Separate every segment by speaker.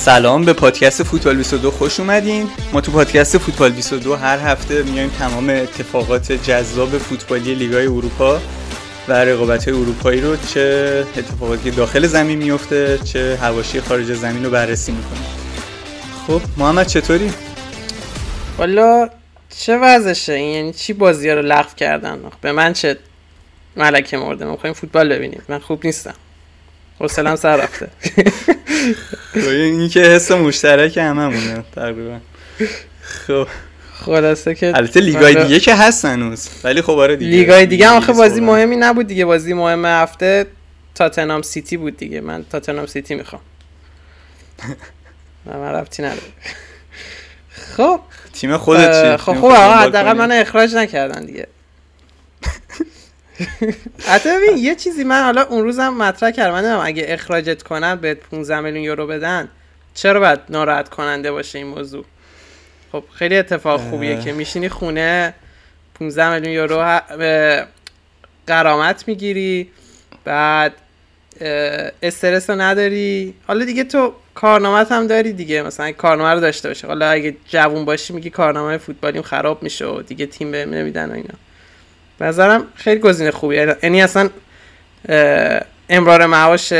Speaker 1: سلام به پادکست فوتبال 22 خوش اومدین. ما تو پادکست فوتبال 22 هر هفته میایم تمام اتفاقات جذاب فوتبالی لیگای اروپا و رقابت اروپایی رو چه اتفاقاتی داخل زمین میفته چه هواشی خارج زمین رو بررسی می‌کنیم. خب محمد چطوری؟
Speaker 2: والا چه وضعشه؟ این یعنی چی بازی رو لغو کردن؟ به من چه ملکه مرده؟ ما فوتبال ببینیم. من خوب نیستم. حوصلم سر رفته.
Speaker 1: این که حس مشترک هممونه تقریبا. خب.
Speaker 2: خلاصه که
Speaker 1: البته لیگای. دیگه که هست هنوز. ولی خب آره دیگه.
Speaker 2: لیگای دیگه آخه بازی مهمی نبود دیگه. بازی مهم هفته تاتنام سیتی بود دیگه. من تاتنام سیتی می‌خوام. من رفتی نداره. خب.
Speaker 1: تیم خودت
Speaker 2: چی؟ خب خب حداقل من اخراج نکردن دیگه. حتی ببین یه چیزی من حالا اون روزم مطرح کردم. من اگه اخراجت کنن به 15 میلیون یورو بدن چرا باید ناراحت کننده باشه این موضوع؟ خب خیلی اتفاق خوبیه که میشینی خونه 15 میلیون یورو قرامت می‌گیری بعد استرس رو نداری. حالا دیگه تو کارنامت هم داری دیگه. مثلا کارنامه رو داشته باشه حالا اگه جوون باشی میگی کارنامه فوتبالیم خراب میشه و دیگه تیم بهم نمیدن و اینا. نظرم خیلی گزینه خوبیه. یعنی اصلا امرار معاش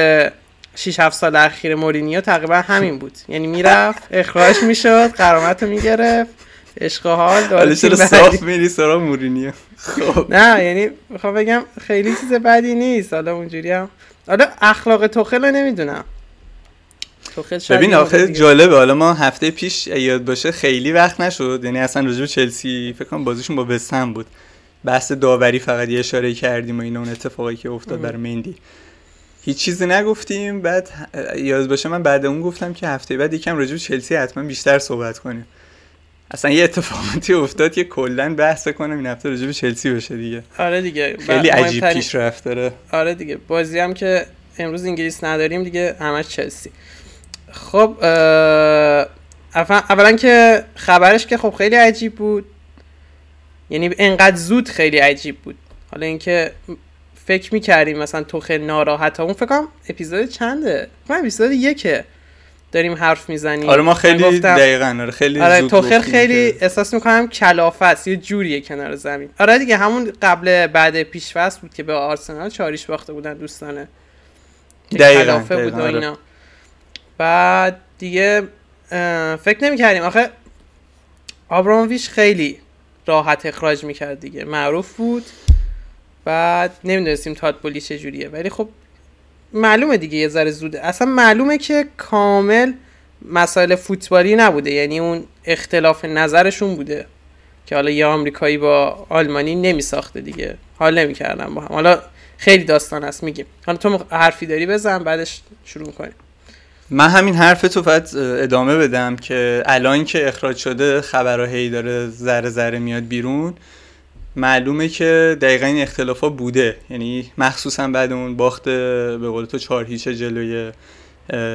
Speaker 2: 6 7 سال اخیر مورینیو تقریبا همین بود. یعنی می‌رفت اخراج می‌شد قرامت رو می‌گرفت عشق حال
Speaker 1: داره صاف میری سرا مورینیو؟
Speaker 2: خب. نه یعنی می‌خوام بگم خیلی چیز بدی نیست. حالا اونجوری هم. حالا اخلاق توخل رو نمی‌دونم.
Speaker 1: ببین آخه جالبه. حالا ما هفته پیش یاد باشه خیلی وقت نشد. یعنی اصلا رجوع چلسی فکر کنم بازیشون با بستم بود. بحث داوری فقط یه اشاره کردیم و این اون اتفاقی که افتاد بر مندی. هیچ چیزی نگفتیم بعد یاد باشه من بعد اون گفتم که هفته بعد یکم راجع به چلسی حتما بیشتر صحبت کنیم. اصلا یه اتفاقاتی افتاد که کلا بحث کنم این هفته راجع به چلسی بشه دیگه.
Speaker 2: آره دیگه
Speaker 1: خیلی عجیب پیش رفت داره.
Speaker 2: آره دیگه بازی هم که امروز انگلیس نداریم دیگه همش چلسی. خب اولا که خبرش که خب خیلی عجیب بود. یعنی انقدر زود خیلی عجیب بود. حالا اینکه فکر می‌کردیم مثلا تو خیلی ناراحت اون فکرم اپیزود چنده؟ من اپیزود یکه. داریم حرف می‌زنیم.
Speaker 1: آره ما خیلی دقیقا آره خیلی
Speaker 2: آره تو خیلی خیلی احساس می‌کنم کلافه است یه جوریه کنار زمین. آره دیگه همون قبل بعد پیش بود که به آرسنال چاریش باخته بودن دوستانه.
Speaker 1: دقیقا,
Speaker 2: بود و آره. اینا. بعد دیگه فکر نمی‌کردیم. آخه آبرامویش خیلی راحت اخراج می‌کرد دیگه. معروف بود. بعد نمی‌دونستیم تات بولی چجوریه ولی خب معلومه دیگه یه ذره زوده. اصلا معلومه که کامل مسائل فوتبالی نبوده. یعنی اون اختلاف نظرشون بوده که حالا یه آمریکایی با آلمانی نمیساخته دیگه. حال نمی‌کردن با هم. حالا خیلی داستان هست. میگیم. حالا تو حرفی داری؟ بزن. بعدش شروع کنیم
Speaker 1: من همین حرف تو فقط ادامه بدم که الان که اخراج شده خبرها هی داره ذره ذره میاد بیرون. معلومه که دقیقا این اختلاف ها بوده. یعنی مخصوصا بعد اون باخت به قول تو چهار هیچ جلوی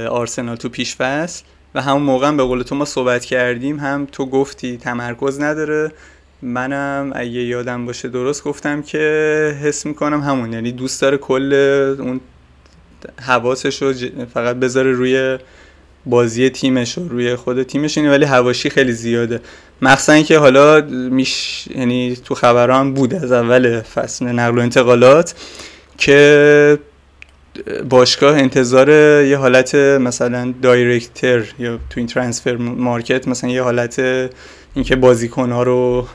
Speaker 1: آرسنال تو پیش فصل و همون موقع به قول تو ما صحبت کردیم. هم تو گفتی تمرکز نداره. منم اگه یادم باشه درست گفتم که حس می‌کنم همون. یعنی دوست داره کل اون حواسش رو فقط بذاره روی بازی تیمش و روی خود تیمش اینه ولی هواشی خیلی زیاده. مخصوصا که حالا میش یعنی تو خبران بود از اول فصل نقل و انتقالات که باشگاه انتظار یه حالت مثلا دایرکتر یا تو این ترانسفر مارکت مثلا یه حالت اینکه بازیکن ها رو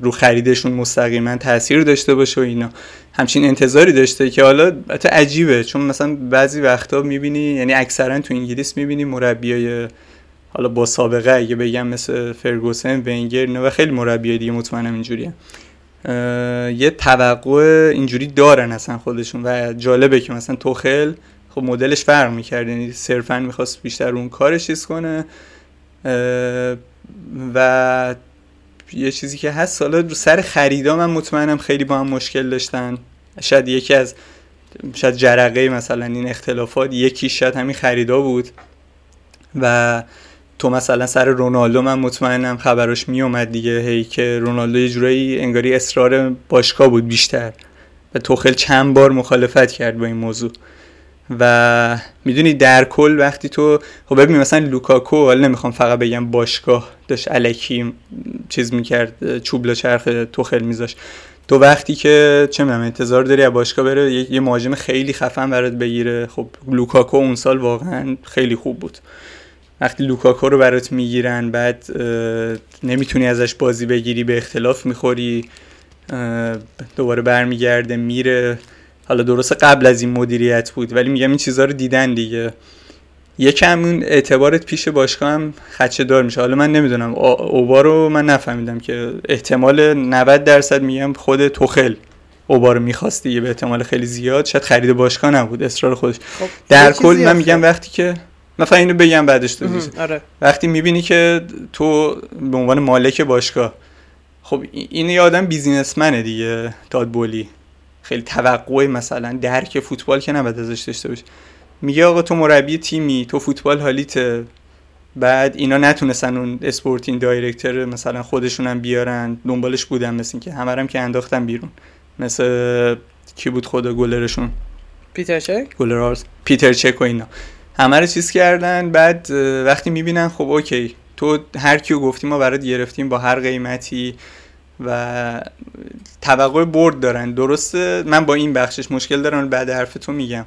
Speaker 1: رو خریدشون مستقیما تاثیر داشته باشه و اینا. همچین انتظاری داشته که حالا حتی عجیبه چون مثلا بعضی وقتا می‌بینی یعنی اکثرا تو انگلیس می‌بینی مربیای حالا با سابقه اگه بگم مثل فرگوسن ونگر و خیلی مربیای دیگه مطمئنم اینجوریه. یه توقع اینجوری دارن اصلا خودشون و جالبه که مثلا توخل خب مدلش فرق می‌کرد یعنی صرفا می‌خواست بیشتر اون کارش چیز کنه. و یه چیزی که هست حالا رو سر خریدا من مطمئنم خیلی با هم مشکل داشتن. شاید یکی از شاید جرقه مثلا این اختلافات یکی شاید همین خریدا بود. و تو مثلا سر رونالدو من مطمئنم خبراش می اومد دیگه هی که رونالدو یه جورایی انگاری اصرار باشگاه بود بیشتر. و توخل چند بار مخالفت کرد با این موضوع. و می‌دونی در کل وقتی تو خب ببین مثلا لوکاکو حالا نمی‌خوام فقط بگم باشگاه داشت الکی چیز می‌کرد چوب لا چرخ توخل میذاشت تو وقتی که چه می‌دونم انتظار داری از باشگاه بره یه مهاجم خیلی خفن برات بگیره. خب لوکاکو اون سال واقعا خیلی خوب بود. وقتی لوکاکو رو برات می‌گیرن بعد نمی‌تونی ازش بازی بگیری به اختلاف می‌خوری دوباره برمیگرده میره. حالا درسته قبل از این مدیریت بود ولی میگم این چیزها رو دیدن دیگه. یکم اون اعتبارت پیش باشگاه هم خدشه دار میشه. حالا من نمی‌دونم اوبا رو من نفهمیدم که احتمال 90 درصد میگم خود توخل اوبا رو می‌خواست دیگه به احتمال خیلی زیاد. شاید خرید باشگاه نبود اصرار خودش. خب در کل من میگم وقتی که من اینو بگم بعدش تو
Speaker 2: آره.
Speaker 1: وقتی می‌بینی که تو به عنوان مالک باشگاه خب این یه آدم بیزینسمنه دیگه داد بولی. خیلی توقع مثلا درک فوتبال که نباید ازش داشته باشه میگه آقا تو مربی تیمی تو فوتبال حالیت. بعد اینا نتونستن اون اسپورتین دایرکتر مثلا خودشونم بیارن دنبالش بودن مثل که همه که انداختن بیرون. مثل کی بود خدا گلرشون؟
Speaker 2: پیتر چک؟
Speaker 1: گلرارز پیتر چک و اینا. همه رو چیز کردن بعد وقتی می‌بینن خب okay. تو هر کیو گفتی ما برات گرفتیم با هر قیمتی. و توقع برد دارن. درسته؟ من با این بخشش مشکل دارم بعد حرف تو میگم.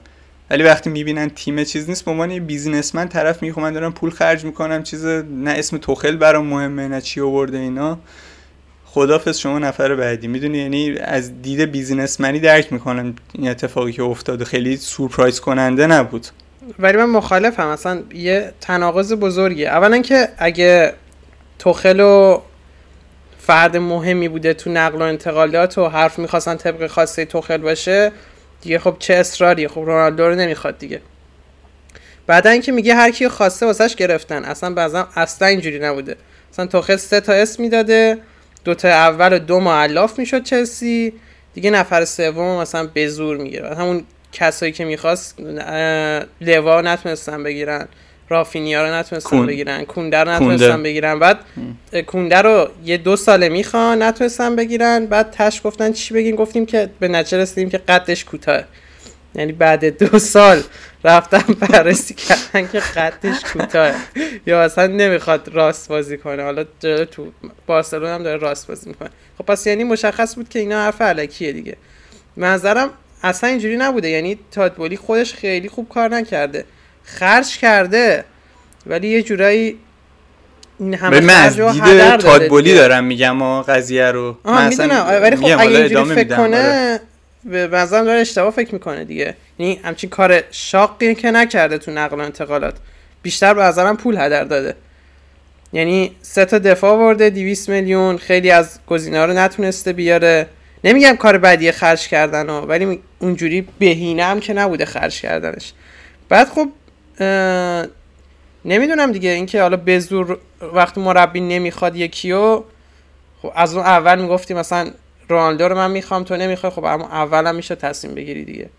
Speaker 1: ولی وقتی می‌بینن تیم چیز نیست به عنوان businessman طرف می‌خوام من دارم پول خرج می‌کنم چیز نه اسم توخل برام مهمه نه چی آورده اینا. خدافظ شما نفر بعدی. می‌دونی؟ یعنی از دید businessman ی درک می‌کنم این اتفاقی که افتاده. خیلی سورپرایز کننده نبود.
Speaker 2: ولی من مخالفم. اصلا یه تناقض بزرگیه. اولا که اگه توخل و فرد مهمی بوده تو نقل و انتقالات و حرف می‌خواستن طبق خواسته توخل باشه دیگه خب چه اصراریه خب رونالدو رو نمی‌خواد دیگه. بعدا اینکه میگه هر کی خواسته واسش گرفتن. اصلا بعضا اصلا اینجوری نبوده. مثلا توخل سه تا اسم می‌داده. دو تا اول و دو معلاف می‌شد چلسی. دیگه نفر سوم مثلا به زور می‌گیره. همون کسایی که می‌خواست لوا نتونستن بگیرن. رافینیا رو نتونستن بگیرن کونده رو نتونستن بگیرن. بعد کونده رو یه دو ساله می‌خوان نتونستن بگیرن. بعد تش گفتن چی بگیم؟ گفتیم که به نتیجه رسیدیم که قدش کوتاه یعنی بعد دو سال رفتن بررسی کردن که قدش کوتاه یا اصلا نمی‌خواد راست بازی کنه. حالا تو بارسلون هم داره راست بازی می‌کنه. خب پس یعنی مشخص بود که اینا حرف علکیه دیگه. منظرم اصلا اینجوری نبوده. یعنی تادبولی خودش خیلی خوب کار نکرده. خرج کرده ولی یه جورایی
Speaker 1: این همه خرج رو تادبولی دارم میگم و قضیه رو.
Speaker 2: من می‌دونم. ولی خب اگه اینجوری فکر کنه آره. به نظرم داره اشتباه فکر می‌کنه دیگه. یعنی همچین کار شاقی که نکرده تو نقل و انتقالات. بیشتر به نظرم پول هدر داده. یعنی سه تا دفاع ورده 200 میلیون. خیلی از گزینه‌ها رو نتونسته بیاره. نمیگم کار بدی خرج کردن ها ولی اونجوری بهینه هم که نبوده خرج کردنش. بعد خب نمی‌دونم دیگه. اینکه حالا به زور وقتی مربی نمی‌خواد یکیو خب از اون اول می‌گفتی مثلا رونالدو رو من می‌خوام تو نمی‌خوای خب اما اولم میشه تصمیم بگیری دیگه.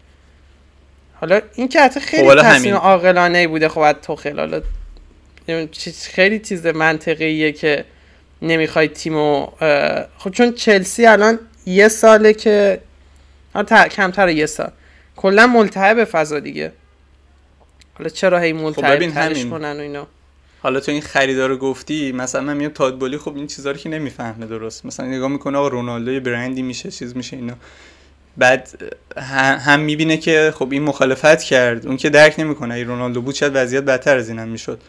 Speaker 2: حالا این که حتی خیلی خب تصمیم عاقلانه بوده. خب از تو حالا خیلی چیز منطقیه که نمی‌خوای تیمو خب چون چلسی الان یه ساله که کمتر یه سال. کلا ملتهب فضا دیگه. حالا چرا هی ملتهب خب کنن و اینا؟
Speaker 1: حالا تو این خریدار رو گفتی مثلا من میام تادبولی خب این چیزا رو که نمی‌فهمه درست. مثلا نگاه می‌کنه آقا رونالدو برندی میشه چیز میشه اینا. بعد هم می‌بینه که خب این مخالفت کرد. اون که درک نمی‌کنه ای رونالدو بود شاید وضعیت بدتر از اینم می‌شد.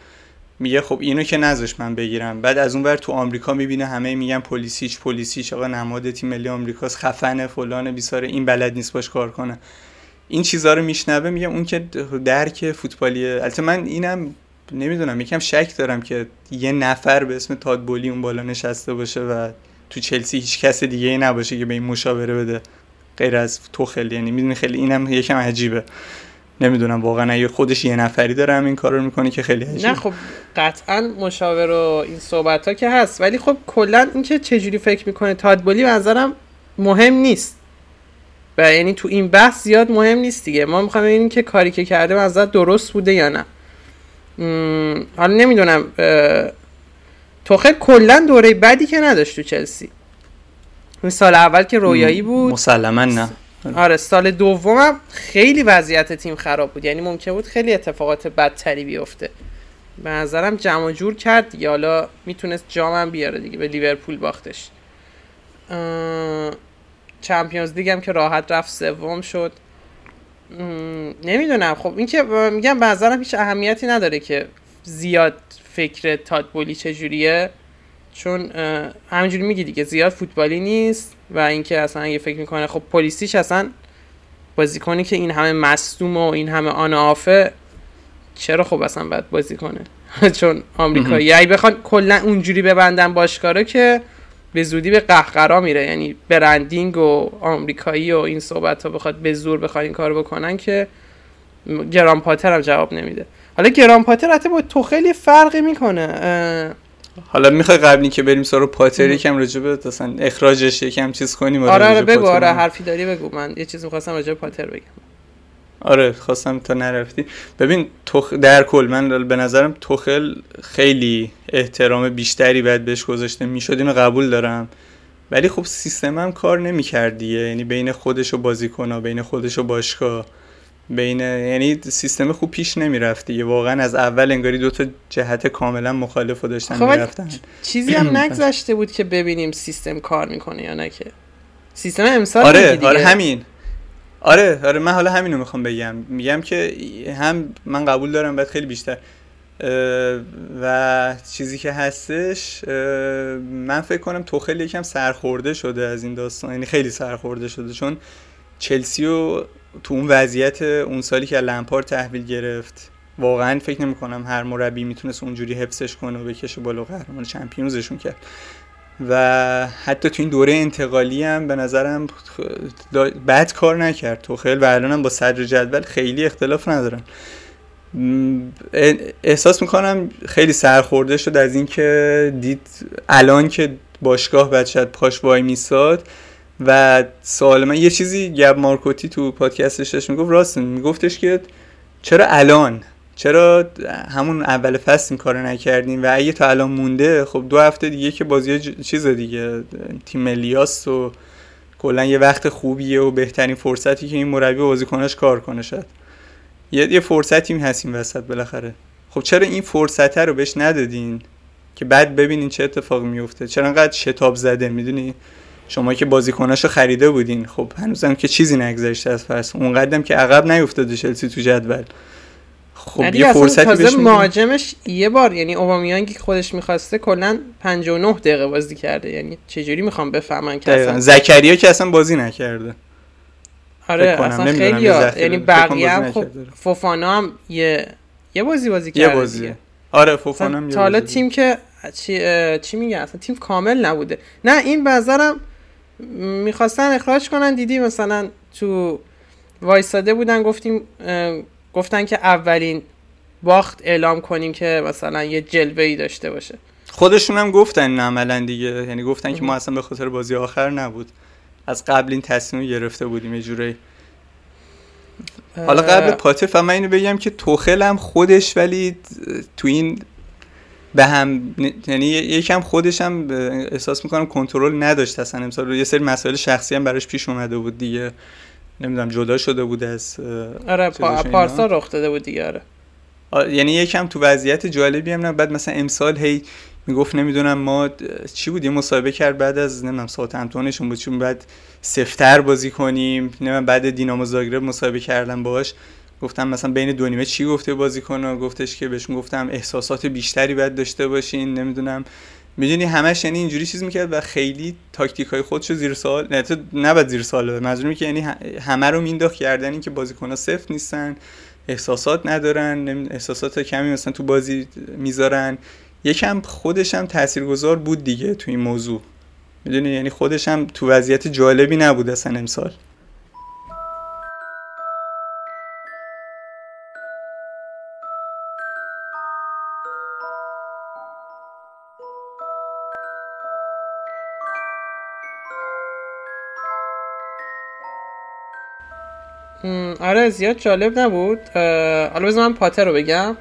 Speaker 1: میگه خب اینو که نذاش من بگیرم. بعد از اون ور تو آمریکا می‌بینه همه میگن پلیسیچ پلیسیچ آقا نماد تیم ملی آمریکاست خفنه فلان بیساره این بلد نیست باش کار کنه. این چیزها رو میشنوه میگم اون که درک فوتبالیه. البته من اینم نمی‌دونم یکم شک دارم که یه نفر به اسم تادبولی اون بالا نشسته باشه و تو چلسی هیچ کس دیگه ای نباشه که به این مشاوره بده. غیر از تو خیلی یعنی می‌دونی خیلی اینم یکم عجیبه. نمی‌دونم واقعا اگه خودش یه نفری داره هم این کار رو می‌کنه که خیلی عجیبه.
Speaker 2: نه خب قطعا مشاور و این صحبت ها که هست. ولی خب کلا اینکه چجوری فکر می‌کنه تادبولی نظرم مهم نیست. و یعنی تو این بحث زیاد مهم نیست دیگه. ما می‌خوایم ببینیم که کاری که کرده منظر درست بوده یا نه. حالا نمی‌دونم توخل کلا دوره بدی که نداشت تو چلسی. سال اول که رویایی بود.
Speaker 1: مسلما نه.
Speaker 2: آره سال دومم خیلی وضعیت تیم خراب بود. یعنی ممکن بود خیلی اتفاقات بدتری بیفته. به نظرم جمع جور کرد دیگه. حالا می‌تونست جامم بیاره دیگه به لیورپول باختش. چمپیونز لیگ هم که راحت رفت سوم شد. نمی‌دونم. خب این که میگم به نظرم هیچ اهمیتی نداره که زیاد فکر تادبولی چجوریه چون همینجوری میگی دیگه زیاد فوتبالی نیست و اینکه اصلا اگه فکر می‌کنه خب پلیسیش اصلا بازیکنی که این همه مصدوم و این همه آن آفه چرا خب اصلا باید بازی کنه؟ چون آمریکایی. اگه بخوان کلا اونجوری ببندن باشکارا که به زودی به قهقرا میره. یعنی برندینگ و آمریکایی و این صحبت ها بخواد به زور بخواد این کار بکنن که گرام پاتر هم جواب نمیده. حالا گرام پاتر حتی با تو خیلی فرقی می‌کنه.
Speaker 1: حالا می‌خوای قبلی که بریم سراغ پاتر یکم راجع به اخراجش یکم چیز کنیم
Speaker 2: آره آره بگو آره حرفی داری بگو. من یه چیزی می‌خواستم راجع پاتر بگم.
Speaker 1: آره خواستم تا نرفتی. ببین توخ... در کل من به نظرم توخل خیلی احترام بیشتری باید بهش گذاشته. می‌شد اینو قبول دارم. ولی خب سیستم هم کار نمی‌کرد دیگه یعنی بین خودش و بازیکن بین خودش و باشگاه بین یعنی سیستم خوب پیش نمی‌رفت دیگه واقعا از اول انگاری دو تا جهت کاملا مخالف داشتن خب می‌رفتن.
Speaker 2: چیزی هم نگذشته بود که ببینیم سیستم کار می‌کنه یا نه که. سیستم امسال
Speaker 1: آره آره همین. آره آره من حالا همینو می‌خوام بگم. میگم که هم من قبول دارم باید خیلی بیشتر. و چیزی که هستش من فکر کنم توخل یکم سرخورده شده از این داستان. یعنی خیلی سرخورده شده چون چلسی و تو اون وضعیت اون سالی که لمپار تحویل گرفت واقعا فکر نمی کنم هر مربی می‌تونست اونجوری حفظش کنه و بکشه بالا قهرمان چمپیونزشون کرد. و حتی تو این دوره انتقالی هم به نظرم بد کار نکرد. تو خیلی و الان هم با صدر جدول خیلی اختلاف ندارن. احساس می‌کنم خیلی سرخورده شد از اینکه دید الان که باشگاه شاید پاش وای میساد و سوال من یه چیزی گب مارکوتی تو پادکستش داشت می‌گفت راست میگفتش که چرا الان چرا همون اول فصل این کارو نکردیم و اگه تا الان مونده خب دو هفته دیگه که بازی چیز دیگه تیم ملیاست و کلا یه وقت خوبیه و بهترین فرصتی که این مربی بازیکناش کار کنه شد یه یه فرصتی هست این وسط بالاخره. خب چرا این فرصته رو بهش ندادین که بعد ببینین چه اتفاقی میفته چرا انقدر شتاب زده؟ می‌دونی؟ شما که بازیکناشو خریده بودین خب هنوزم که چیزی نگذشته از فصل. اونقدرم که عقب نیفتاده چلسی تو جدول.
Speaker 2: خب یه فرصتی تازه مهاجمش یه بار یعنی اوبامیانگی که خودش می‌خواسته کلا 59 دقیقه بازی کرده. یعنی چجوری می‌خوام بفهمن که اصلا
Speaker 1: زکریا که اصلا بازی نکرده.
Speaker 2: آره اصلا خیلی. یعنی بقیه هم خب فوفانا هم یه یه بازی بازی کرده
Speaker 1: یه بازی آره فوفانا هم
Speaker 2: یه حالا تیم که چی چی میگه اصلا تیم کامل نبوده. نه این بازارم می‌خواستن اخراج کنن. دیدی مثلا تو وایساده بودن گفتیم گفتن که اولین باخت اعلام کنیم که مثلا یه جلوه ای داشته باشه.
Speaker 1: خودشون هم گفتن عملا دیگه. یعنی گفتن که ما اصلا به خاطر بازی آخر نبود. از قبل این تصمیم گرفته بودیم یه جوری حالا قبل پاتر من اینو بگم که توخل هم خودش ولی تو این به هم یعنی یکم خودش هم احساس می‌کنم کنترل نداشت اصلا. امسال یه سری مسائل شخصی هم براش پیش اومده بود دیگه. نمی‌دونم جدا شده بود از
Speaker 2: آره پارسا رخ داده بود دیگه
Speaker 1: آره. یعنی یکم تو وضعیت جالبی هم نه بعد مثلا امسال هی می‌گفت نمی‌دونم ما چی بود؟ یه مصاحبه کرد بعد از نمی‌دونم ساعت همتونشون بود. چون بعد سفتر بازی کنیم. نمی‌دونم بعد دینامو زاگرب مصاحبه کردم باش گفتم مثلا بین دو نیمه چی گفته بازیکن؟ گفتش که بهشون گفتم احساسات بیشتری باید داشته باشین. نمی‌دونم می‌دونی همش یعنی اینجوری چیز می‌کرد و خیلی تاکتیک های خودشو زیر سوال نه تو نباید زیر سوال منظورم که یعنی همه رو مینداخت کردن این که بازیکن سفت نیستن احساسات ندارن احساسات کمی مثلا تو بازی می‌ذارن. یکم خودش هم تاثیرگذار بود دیگه تو این موضوع. می‌دونی؟ یعنی خودش هم تو وضعیت جالبی نبود اصلا امسال.
Speaker 2: آره زیاد جالب نبود. حالا بذار من پاتر رو بگم.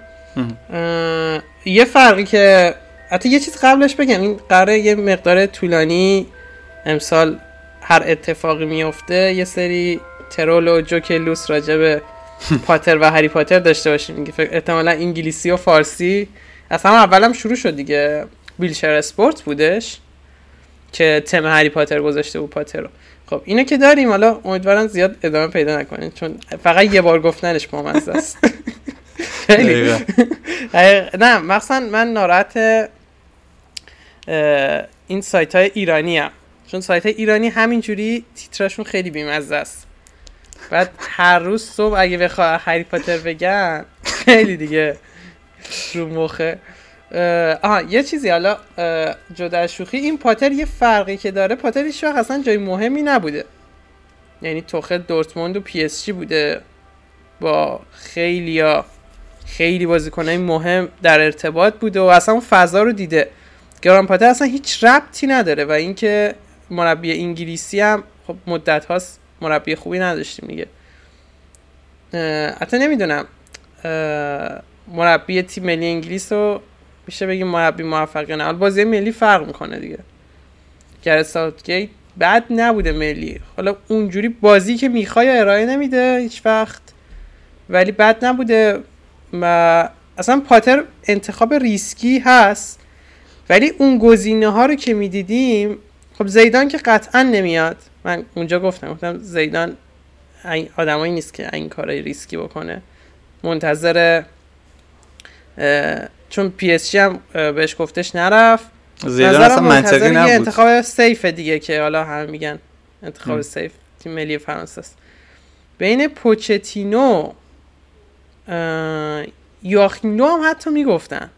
Speaker 2: یه فرقی که حتی یه چیز قبلش بگم این قراره یه مقدار طولانی امسال هر اتفاقی میفته یه سری ترول و جوکلوس راجع به پاتر و هری پاتر داشته باشیم. احتمالا انگلیسی و فارسی. اصلا اولم شروع شد دیگه. ویلچر اسپورت بودش که تم هری پاتر گذاشته بود پاتر رو. خب اینو که داریم حالا امیدوارم زیاد ادامه پیدا نکنین چون فقط یه بار گفتنش بامزه است خیلی. نه مثلا من ناراحت این سایت های ایرانی هم. چون سایت های ایرانی همینجوری تیتراشون خیلی بیمزه است. بعد هر روز صبح اگه بخواه هری پاتر بگن خیلی دیگه رو مخه. آها یه چیزی حالا جدا شوخی این پاتر یه فرقی که داره پاتر هیچ اصلا جای مهمی نبوده. یعنی توخه دورتموند و پی اس جی بوده. با خیلی خیلی بازیکنای مهم در ارتباط بوده و اصلا فضا رو دیده. گران پاتر اصلا هیچ ربطی نداره و اینکه مربی انگلیسی هم خب مدت هاست مربی خوبی نداشتیم دیگه. حتی نمی‌دونم مربی تیم ملی انگلیس رو میشه بگیم مربی موفقی نه بازی ملی فرق می‌کنه دیگه. گر گیت بد نبوده ملی. حالا اونجوری بازی که می‌خوای ارائه نمیده هیچ وقت. ولی بد نبوده. و اصلا پاتر انتخاب ریسکی هست. ولی اون گزینه ها رو که می‌دیدیم خب زیدان که قطعا نمیاد. من اونجا گفتم گفتم زیدان آدمایی نیست که این کارای ریسکی بکنه. منتظر چون پی اس جی هم بهش گفتش نرفت.
Speaker 1: زیدان اصلا منطقی نبود.
Speaker 2: انتخاب safe دیگه که حالا هم میگن انتخاب safe تیم ملی فرانسه است. بین پوچتینو یا خیملو هم حتی می‌گفتن.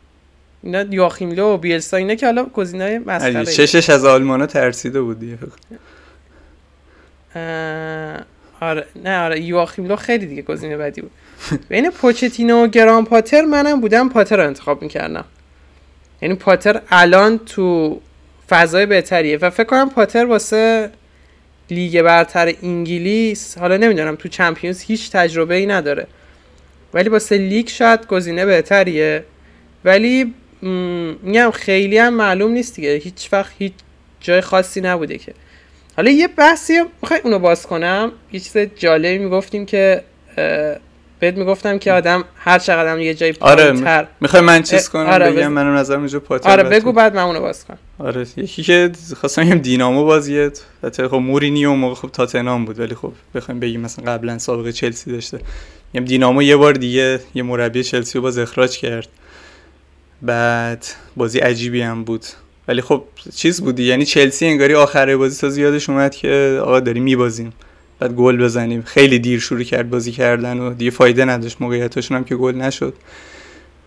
Speaker 2: اینا یا خیملو و بیلسا اینا که حالا گزینه‌های مسخره
Speaker 1: چشش از آلمانا ترسیده بود دیگه.
Speaker 2: آره نه آره یواخیم خیلی دیگه گزینه بدی بود. بین پوچتینو و گران پاتر منم بودم پاتر رو انتخاب می‌کردم. یعنی پاتر الان تو فضای بهتریه و فکر کنم پاتر واسه لیگ برتر انگلیس حالا نمی‌دونم تو چمپیونز هیچ تجربه ای نداره. ولی واسه لیگ شاید گزینه بهتریه. ولی میگم خیلی هم معلوم نیست دیگه. هیچ وقت هیچ جای خاصی نبوده که. حالا یه بحثی می‌خوای اونو باز کنم. یه چیز جالبی می‌گفتیم که بهت می‌گفتم که آدم هر چقدر یه جای
Speaker 1: پایینتر آره می‌خوای من چیز کنم؟ آره بگم منو نظرم اینجا پاتر
Speaker 2: آره بگو بعد من اونو باز کنم
Speaker 1: آره یکی که خواستم بگم دینامو بازیه حتی خب مورینیو موقع خب تاتنهام بود ولی خب بخوایم بگیم مثلا قبلا سابقه چلسی داشته. میگم دینامو یه بار دیگه یه مربی چلسی رو باز اخراج کرد. بعد بازی عجیبی هم بود. ولی خب چیز بودی یعنی چلسی انگاری آخر بازی تا زیادش اومد که آقا داریم میبازیم. بعد گل بزنیم. خیلی دیر شروع کرد بازی کردن و دیگه فایده نداشت. موقعیتاشون هم که گل نشد.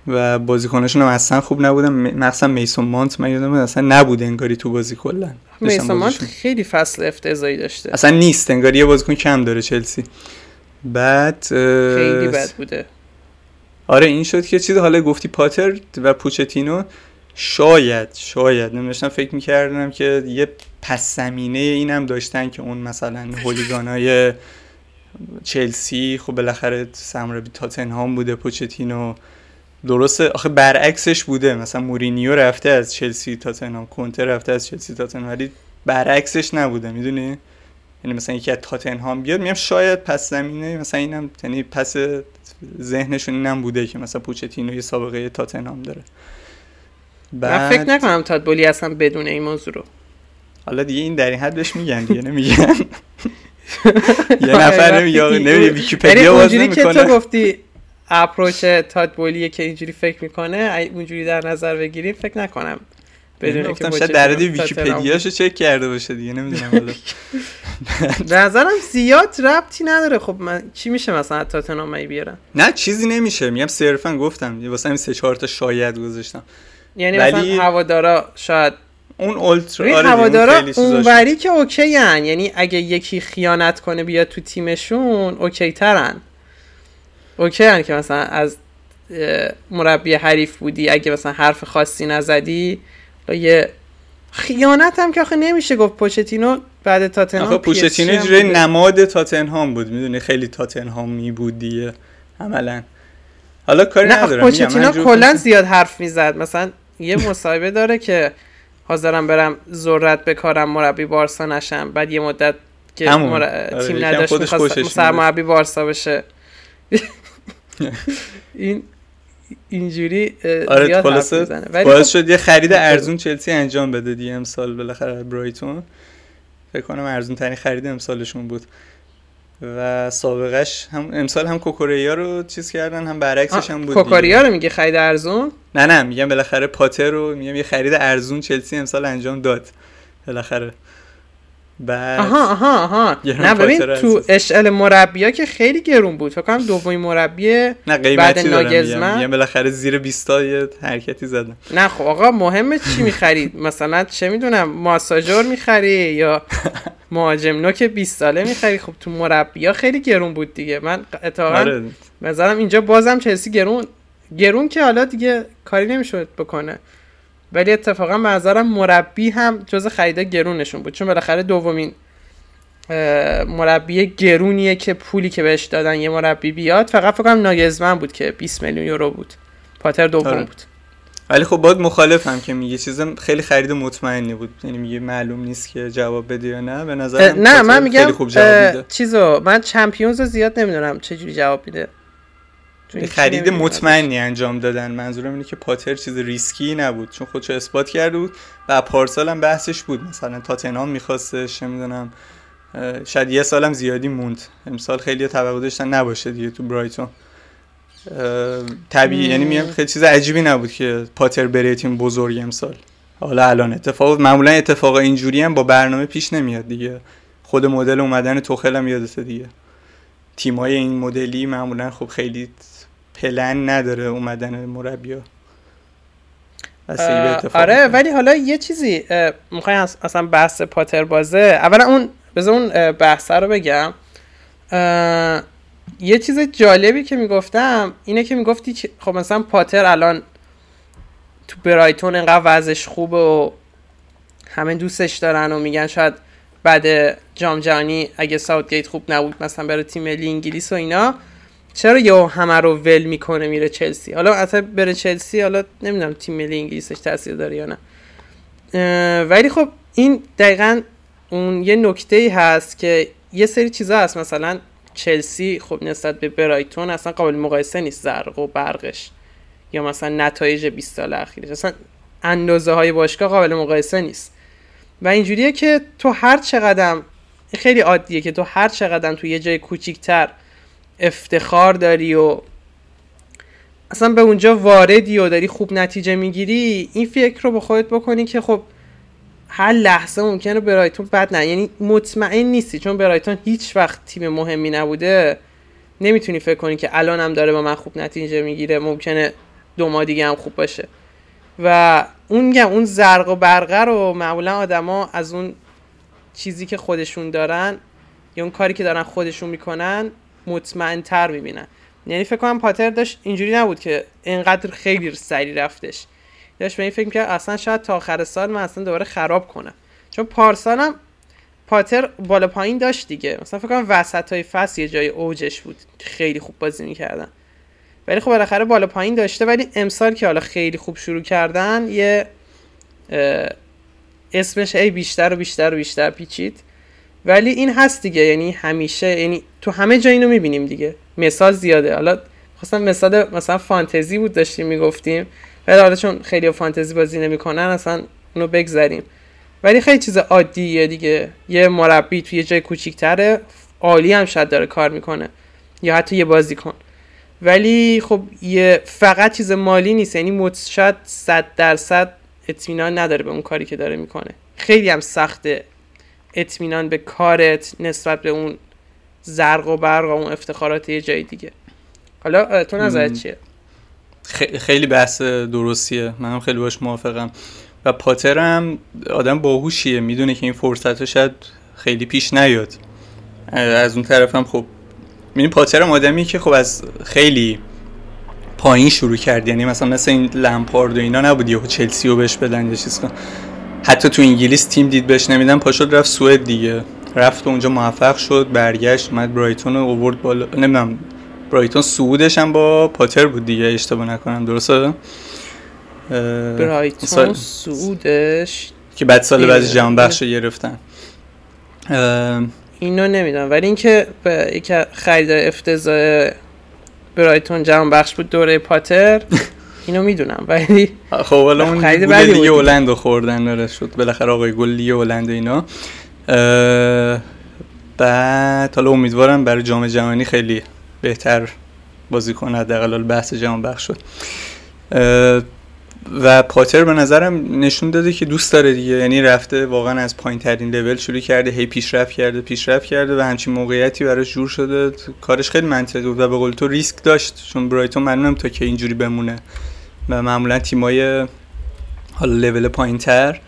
Speaker 1: و بازیکناشون هم اصلا خوب نبودن. مخصوصا میسون مانت من یادم اصلا نبود انگاری تو بازی کلا.
Speaker 2: میسون مانت خیلی فصل افتضاحی داشته.
Speaker 1: اصلا نیست. انگاری یه بازیکن کم داره چلسی. بعد
Speaker 2: خیلی بد بوده.
Speaker 1: آره این شد که چیز حالا گفتی پاتر و پوچتینو. شاید شاید. نمی‌دونم فکر می‌کردم که یه پس زمینه اینم داشتن که اون مثلا هولیگانای چلسی خب بالاخره سمربی تاتنهام بوده پوچتینو. درسته. آخه برعکسش بوده. مثلا مورینیو رفته از چلسی تاتنهام. کنته رفته از چلسی تاتنهام. ولی برعکسش نبوده. می‌دونی؟ یعنی مثلا یکی از تاتنهام بیاد میگم شاید پس زمینه مثلا اینم یعنی پس ذهنشون اینم بوده که مثلا پوچتینو یه سابقه تاتنهام داره.
Speaker 2: بعد... من فکر نکنم تادبولی اصلا بدون این موضوع رو.
Speaker 1: حالا دیگه این در این حد بهش میگن دیگه نمیگن. یه نفر نمیگه نمیگه ویکیپدیا باز
Speaker 2: نمی‌کنه که تو گفتی اپروچ تادبولیه که اینجوری فکر می‌کنه اونجوری در نظر بگیریم فکر نکنم
Speaker 1: بدون که شاید در ویکیپدیاشو چک کرده باشه دیگه نمی‌دونم حالا.
Speaker 2: نظرم زیاد ربطی نداره. خب من چی میشه مثلا تاتنهام بیارم
Speaker 1: نه چیزی نمیشه. میگم صرفا گفتم. واسه همین سه چهار تا شاید گذاشتم.
Speaker 2: یعنی ولی... مثلا هوادارا شاید
Speaker 1: اون ultra
Speaker 2: آره هوادارا اونوری که okay ان. یعنی اگه یکی خیانت کنه بیاد تو تیمشون okay ترن. okay ان که مثلا از مربی حریف بودی. اگه مثلا حرف خاصی نزدی یه خیانت هم که آخه نمیشه گفت. پوچتینو بعد تاتنهام آخه
Speaker 1: پوچتینو جوری نماد تاتنهام بود. می‌دونی؟ خیلی تاتنهام می بود دیگه. عملا. حالا کاری ندارم
Speaker 2: پوچتینو کلا زیاد حرف می‌زد. مثلا یه مصاحبه داره که حاضرم برم ذرت بکارم مربی بارسا نشم. بعد یه مدت که آره، تیم نداشت می‌خواست سرمربی بارسا بشه. این اینجوری
Speaker 1: آره خلاصه باعث خب شد یه خرید ارزون چلسی انجام بده دیگه امسال بالاخره برایتون. فکر کنم ارزون ترین خرید امسالشون بود. و سابقش هم امسال هم کوکوریا رو چیز کردن هم برعکسش هم بود
Speaker 2: کوکوریا رو میگه خرید ارزون؟
Speaker 1: نه نه میگم بالاخره پاتر رو میگم یه خرید ارزون چلسی امسال انجام داد. بالاخره.
Speaker 2: بعد آها آها آها. نه ببین تو اشل مربیا که خیلی گرون بود. فکر کنم دومین مربی
Speaker 1: نه بعد ناگزمن میگم. بالاخره زیر 20 یه حرکتی زدم.
Speaker 2: نه خب آقا مهمه چی می‌خرید مثلا چه می‌دونم ماساژور می‌خری یا مهاجم نوک 20 ساله می‌خری؟ خب تو مربیا خیلی گرون بود دیگه. من اتفاقا مثلا آره. اینجا بازم چلسی گرون گرون که حالا دیگه کاری نمی‌شد بکنه. ولی اتفاقا به نظرم مربی هم جز خریده گرونشون بود. چون بالاخره دومین مربی گرونیه که پولی که بهش دادن یه مربی بیاد. فقط فکر کنم ناگزمن بود که 20 میلیون یورو بود. پاتر دوم آره. بود.
Speaker 1: ولی خب باید مخالفم که میگه چیز خیلی خرید مطمئنی بود. یعنی میگه معلوم نیست که جواب بده یا نه. به نظر
Speaker 2: نه من میگم خوب جواب چیزو من چمپیونز رو زیاد نمی‌دونم چه جوری جواب میده.
Speaker 1: خرید مطمئنی انجام دادن. منظورم اینه که پاتر چیز ریسکی نبود چون خودشو اثبات کرده بود و پارسال هم بحثش بود. مثلا تاتنهام میخواستش نمی‌دونم شاید یه سالم زیادی موند. امسال خیلی توقع داشتن نباشه دیگه تو برایتون. طبیعی یعنی میگم خیلی چیز عجیبی نبود که پاتر بره تیم بزرگ امسال. حالا الان اتفاق معمولا اتفاق اینجوری هم با برنامه پیش نمیاد دیگه. خود مدل اومدن توخل هم یادته دیگه. تیمای این مدلی معمولا خب خیلی پلن نداره اومدن مربیا.
Speaker 2: آره ولی حالا یه چیزی می‌خوای اصلا بحث پاتر بازه. اولا اون بذار اون بحثه رو بگم. یه چیز جالبی که می‌گفتم اینه که می‌گفتی خب مثلا پاتر الان تو برایتون انقدر وضعش خوبه و همه دوستش دارن و میگن شاید بعد جام جهانی اگه ساوتگیت خوب نبود مثلا برای تیم ملی انگلیس و اینا. چرا یه همه رو ول می‌کنه میره چلسی؟ حالا اصلا بره چلسی حالا نمی‌دونم تیم ملی انگلیسش تاثیر داره یا نه. ولی خب این دقیقا اون یه نکته ای هست که یه سری چیزا هست. مثلا چلسی خب نسبت به برایتون اصلا قابل مقایسه نیست زرق و برقش. یا مثلا نتایج 20 سال اخیرش. اصلا اندازه های باشگاه قابل مقایسه نیست. و اینجوریه که تو هر چقدر خیلی عادیه که تو هر چقدر تو یه جای کوچیکتر افتخار داری و اصلا به اونجا واردی و داری خوب نتیجه می‌گیری این فکر رو به خودت بکنی که خب هر لحظه ممکنه برایتون بد نه. یعنی مطمئن نیستی چون برایتون هیچ وقت تیم مهمی نبوده. نمی‌تونی فکر کنی که الان هم داره با من خوب نتیجه می‌گیره ممکنه دو ماه دیگه هم خوب باشه. و اون اون زرق و برقه رو معمولا آدما از اون چیزی که خودشون دارن یا اون کاری که دارن خودشون می‌کنن مطمئن تر می‌بینن. یعنی فکر کنم پاتر داشت اینجوری نبود که اینقدر خیلی سری رفتش. داشت به این فکر که اصلا شاید تا آخر سال من اصلا دوباره خراب کنم. چون پارسالم پاتر بالا پایین داشت دیگه. مثلا فکر کنم وسط های فصل یه جای اوجش بود. خیلی خوب بازی می‌کردن. ولی خب بالاخره بالا پایین داشته. ولی امسال که حالا خیلی خوب شروع کردن یه اسمش ای بیشتر و بیشتر و بیشتر پیچید. ولی این هست دیگه یعنی همیشه یعنی تو همه جا اینو می‌بینیم دیگه. مثال زیاده. حالا خواستم مثال مثلا فانتزی بود داشتیم می‌گفتیم. ولی حالا چون خیلی فانتزی بازی نمی‌کنن اصلا اونو بگذاریم ولی خیلی چیز عادیه دیگه. یه مربی توی یه جای کوچیکتره عالی هم شاید داره کار می‌کنه. یا حتی یه بازی کن ولی خب یه فقط چیز مالی نیست. یعنی شاید صد درصد اطمینان نداره به اون کاری که داره می‌کنه. خیلی هم سخته. اطمینان به کارت نسبت به اون زرق و برق و اون افتخارات یه جای دیگه. حالا تو نظرت چیه؟
Speaker 1: خیلی بحث درستیه. منم خیلی باش موافقم. و پاتر هم آدم باهوشیه. می‌دونه که این فرصت شاید خیلی پیش نیاد. از اون طرف هم خب می‌دونی پاتر هم آدمی که خب از خیلی پایین شروع کرد. یعنی مثلا مثل این لمپارد و اینا نبود. یهو چلسی رو بهش بدن یا چیز کن. حتی تو انگلیس تیم دید بهش نمیدن پاشد رفت سوئد دیگه. رفت اونجا موفق شد برگشت اومد برایتون رو اوورد بالا. نمی‌دونم برایتون سعودش هم با پاتر بود دیگه اشتباه نکنم درسته؟
Speaker 2: برایتون سعودش
Speaker 1: که بعد سال بعد جهان بخش گرفتن.
Speaker 2: اینو نمی‌دونم. ولی اینکه به یک خرید افتضاح برایتون جهان بخش بود دوره پاتر اینو می‌دونم ولی
Speaker 1: خب حالا اون گل لیگ هلند خوردن داره شد. بالاخره آقای گل لیگ هلند اینا. بعد حالا امیدوارم برای جام جهانی خیلی بهتر بازی کنه حداقل بحث جهان بخش شد. و پاتر به نظرم نشون داده که دوست داره دیگه. یعنی رفته واقعا از پایین ترین لول شروع کرده هی پیشرفت کرده پیشرفت کرده و همچین موقعیتی براش جور شده. کارش خیلی منطقی بود و به قول تو ریسک داشت. چون برایتون منم تا که اینجوری بمونه. و معمولا تیمای حالا لول پایین تر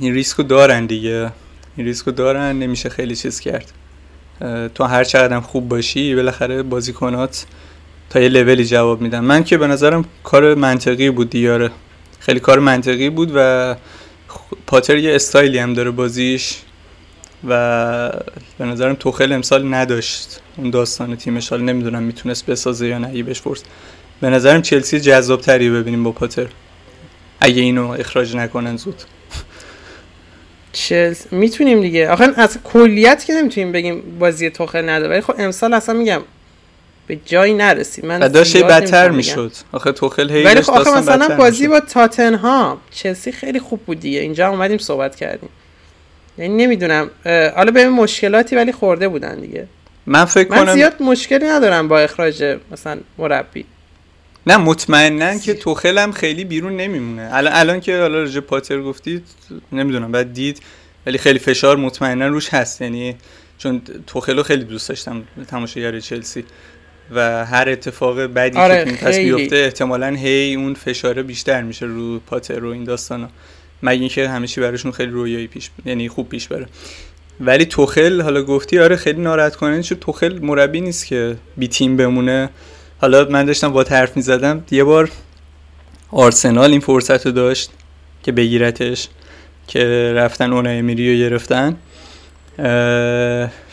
Speaker 1: این ریسکو دارن دیگه. این ریسکو دارن نمیشه خیلی چیز کرد. تو هر چقدر خوب باشی بالاخره بازیکنات تا یه لولی جواب میدن. من که به نظرم کار منطقی بود دوباره خیلی کار منطقی بود و پاتر یه استایلی هم داره بازیش و به نظرم توخل امسال نداشت. اون داستان تیمش حالا نمی‌دونم می‌تونست بسازه یا نه بهش فرصت. به نظرم چلسی جذاب تری ببینیم با پاتر. اگه اینو اخراج نکنن زود.
Speaker 2: چلسی می‌تونیم دیگه. آخه از کلیت که نمی‌تونیم بگیم بازی توخل نداره ولی خب امسال اصلا میگم به جایی نرسید من
Speaker 1: داشت بدتر می‌شد. آخه توخل هی
Speaker 2: ولی خب آخه مثلا بازی با تاتنهام چلسی خیلی خوب بود دیگه. اینجا اومدیم صحبت کردیم. یعنی نمی‌دونم. حالا به مشکلاتی ولی خورده بودن دیگه.
Speaker 1: من فکر
Speaker 2: من کنم زیاد مشکلی ندارم با اخراج مثلا مربی.
Speaker 1: نه مطمئنا که توخل هم خیلی بیرون نمیمونه. الان الان که حالا رج پاتر گفتید نمی‌دونم بعد دید ولی خیلی فشار مطمئنا روش هست. یعنی چون توخل خیلی دوست داشتم تماشاگر چلسی. و هر اتفاق بدی آره که پس بیفته احتمالا هی اون فشاره بیشتر میشه رو پاتر و این داستانا. مگه اینکه همه چی براشون خیلی رویایی پیش یعنی خوب پیش بره. ولی توخل حالا گفتی آره خیلی ناراحت کننده چون توخل مربی نیست که بی تیم بمونه. حالا من داشتم با حرف می‌زدم. یه بار آرسنال این فرصت رو داشت که بگیرتش که رفتن اون امیری رو گرفتن.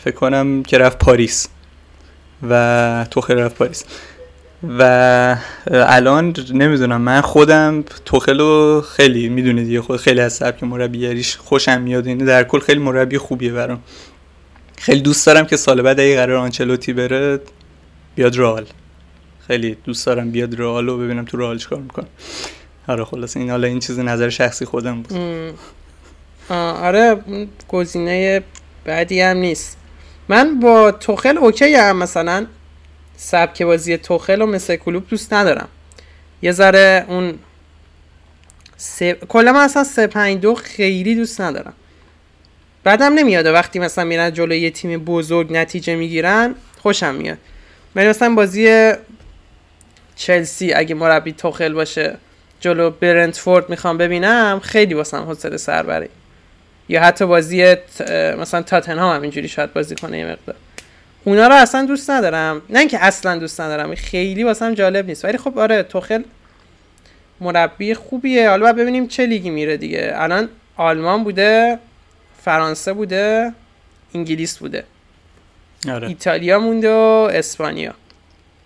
Speaker 1: فکر کنم که رفت پاریس و توخل رفت پاریس. و الان نمی‌دونم من خودم توخلو خیلی می‌دونید دیگه خود خیلی از سبک مربیگریش خوشم میاد. اینه در کل خیلی مربی خوبیه برام. خیلی دوست دارم که سال بعد اگه قرار آنچلوتی بره بیاد رئال. خیلی دوست دارم بیاد رئال ببینم تو رئال چیکار می‌کنه. آره خلاص این حالا این چیز نظر شخصی خودم بود.
Speaker 2: آره گزینه بعدی هم نیست. من با توخل اوکی هم مثلا. سبک بازی توخل و مثل کلوب دوست ندارم. یه ذره اون سه... کلا من اصلا سه پنج دو خیلی دوست ندارم. بعدم نمیاد. وقتی مثلا میرن جلو یه تیم بزرگ نتیجه می‌گیرن خوشم میاد. ولی مثلا بازی چلسی اگه مربی توخل باشه جلو برنتفورد می‌خوام ببینم خیلی واسم حوصله سر یا حتی بازی مثلا تاتنهام هم اینجوری شاید بازی کنه یه مقدار. اونا رو اصلا دوست ندارم. نه اینکه اصلا دوست ندارم خیلی واسم جالب نیست. ولی خب آره توخل مربی خوبیه. حالا ببینیم چه لیگی میره دیگه. الان آلمان بوده فرانسه بوده انگلیس بوده. آره. ایتالیا مونده و اسپانیا.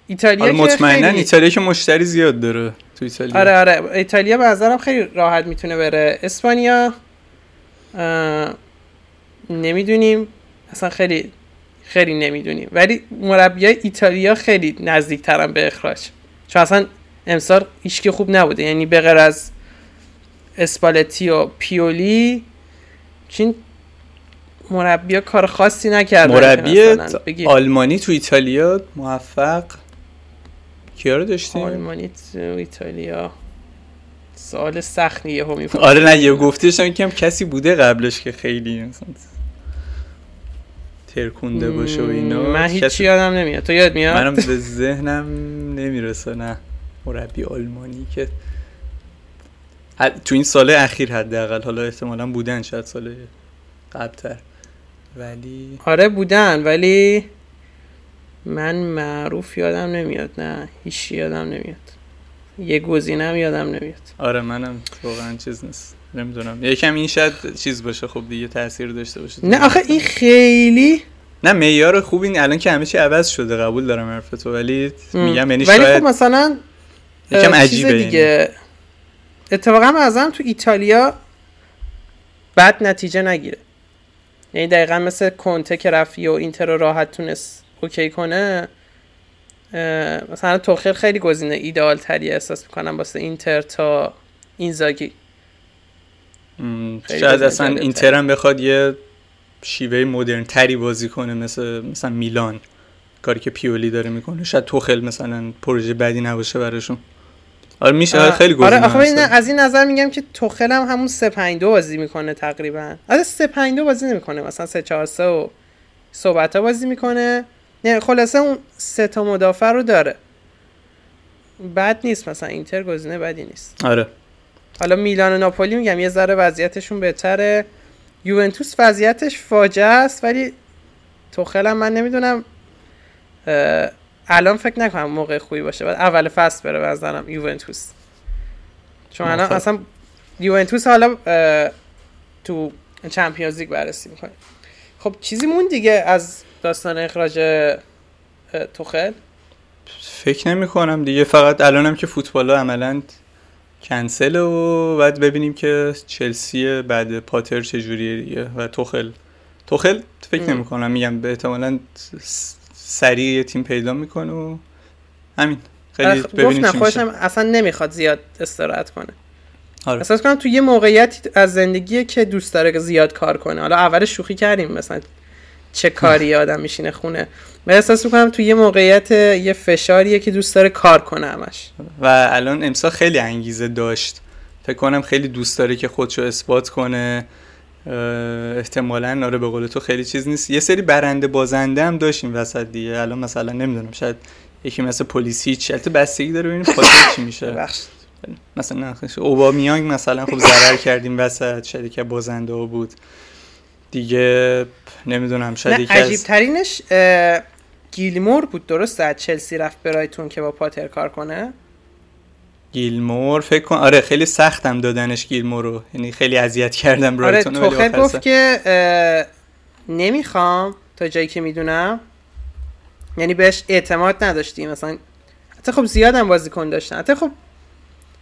Speaker 1: ایتالیا آره مطمئنا خیلی... ایتالیا که مشتری زیاد داره تو ایتالیا.
Speaker 2: آره آره ایتالیا به نظرم خیلی راحت می‌تونه بره. اسپانیا نمی‌دونیم. اصلا خیلی خیلی نمی‌دونیم. ولی مربیای ایتالیا خیلی نزدیک ترن به اخراج. چون اصلا امسال که خوب نبوده. یعنی به غیر از اسپالتی و پیولی چین مربی کار خاصی نکرده
Speaker 1: مربی آلمانی تو ایتالیا موفق کیا رو داشتیم
Speaker 2: آلمانی تو ایتالیا. سوال سختی یه همی
Speaker 1: آره نه یه گفتیش کم کسی بوده قبلش که خیلی مثلا ترکونده باشه و اینا.
Speaker 2: من هیچی کسی... یادم نمیاد. تو یاد میاد؟
Speaker 1: منم به ذهنم نمی‌رسه نه. مربی آلمانی که تو این سال اخیر حداقل حالا احتمالا بودن شاید سال قبلتر. ولی
Speaker 2: آره بودن ولی من معروف یادم نمیاد نه هیچ یادم نمیاد. یه گزینه یادم نمیاد.
Speaker 1: آره منم واقعا چیز نیست. نمی‌دونم. یکم این شاید چیز باشه خب دیگه تاثیر داشته باشه.
Speaker 2: نه آخه این خیلی
Speaker 1: نه معیار خوب این الان که همه چی عوض شده قبول دارم حرف تو ولی میگم یعنی ولی
Speaker 2: خب مثلا
Speaker 1: یکم عجیبه. دیگه. یعنی.
Speaker 2: اتفاقا ازم تو ایتالیا بد نتیجه نگیره. یعنی دقیقا مثل کنته که رفی و اینتر رو راحت تونست اوکی کنه مثلا توخیل خیلی گزینه ایدئال تری احساس می‌کنم واسه اینتر تا اینزاگی.
Speaker 1: شاید اصلا اینتر هم بخواد یه شیوه مدرن تری بازی کنه مثل مثلا میلان. کاری که پیولی داره می‌کنه. شاید توخل مثلا پروژه بعدی نباشه براشون. آره میشه. خیلی گزینه
Speaker 2: آره از این نظر میگم که توخل هم همون 3 5 2 بازی می‌کنه تقریبا. آره 3 5 2 بازی نمی‌کنه مثلا 3 4 3 و صحبت ها بازی می‌کنه. نه خلاصه اون سه تا مدافع رو داره. بد نیست مثلا اینتر گزینه بدی نیست.
Speaker 1: آره.
Speaker 2: حالا میلان و ناپولی میگم یه ذره وضعیتشون بهتره. یوونتوس وضعیتش فاجعه است ولی توخل هم من نمی‌دونم الان فکر نکنم موقع خوبی باشه. بعد اول فصل بره بزنم یوونتوس. چون الان اصلا یوونتوس حالا تو چمپیونز لیگ بررسی می‌کنه. خب چیزی مون دیگه از داستان اخراج توخل؟
Speaker 1: فکر نمی کنم دیگه فقط الانم که فوتبال عملا کنسل و بعد ببینیم که چلسی بعد پاتر چجوریه دیگه و توخل. توخل فکر نمی کنم میگم به احتمالا سریع یه تیم پیدا می‌کنه و همین. خیلی ببینیم چی میشه.
Speaker 2: اصلا نمی‌خواد زیاد استراحت کنه. آره. احساس کنم تو یه موقعیتی از زندگی که دوست داره زیاد کار کنه. حالا اول شوخی کردیم مثلا چه کاری آدم میشینه خونه. من احساس می‌کنم تو یه موقعیت یه فشاریه که دوست داره کار کنه همش.
Speaker 1: و الان امسال خیلی انگیزه داشت. فکر کنم خیلی دوست داره که خودشو اثبات کنه. احتمالا آره به قول تو خیلی چیز نیست. یه سری برنده بازنده هم داشتیم وسط دیگه. الان مثلا نمی‌دونم شاید یکی مثل پلیسی چلت بستگی داره ببینیم خاطر چی میشه. بخشت. مثلا اوبامیانگ مثلا خب ضرر کردیم وسط که بازنده ها بود. دیگه نمی‌دونم شاید یکی
Speaker 2: عجیب ترینش گیلمور بود درست؟ از چلسی رفت برایتون که با پاتر کار کنه؟
Speaker 1: گیلمور فکر کن آره خیلی سختم دادنش گیلمور رو یعنی خیلی اذیت کردم
Speaker 2: آره تو گفت که نمی‌خوام تا جایی که می‌دونم. یعنی بهش اعتماد نداشتیم مثلا. حتی خب زیاد هم بازیکن داشتن. حتی خب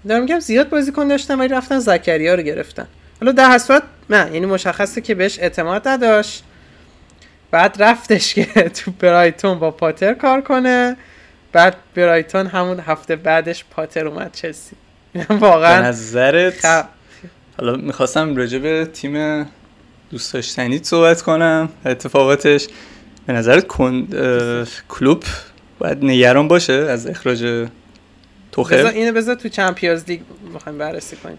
Speaker 2: دارم میگم زیاد بازیکن داشتن ولی رفتن زکریا رو گرفتن. حالا در صورت نه یعنی مشخصه که بهش اعتماد نداشت. بعد رفتش که تو برایتون با پاتر کار کنه. بعد برایتون همون هفته بعدش پاتر اومد چلسی. واقعا
Speaker 1: به نظرت؟ خب. حالا می‌خواستم راجع به تیم دوست داشتنی صحبت کنم اتفاقاتش. به نظرت کن... کلوب باید نگران باشه از اخراج توخل؟
Speaker 2: بذار اینو بذار تو چمپیونز لیگ می‌خوایم بررسی کنیم.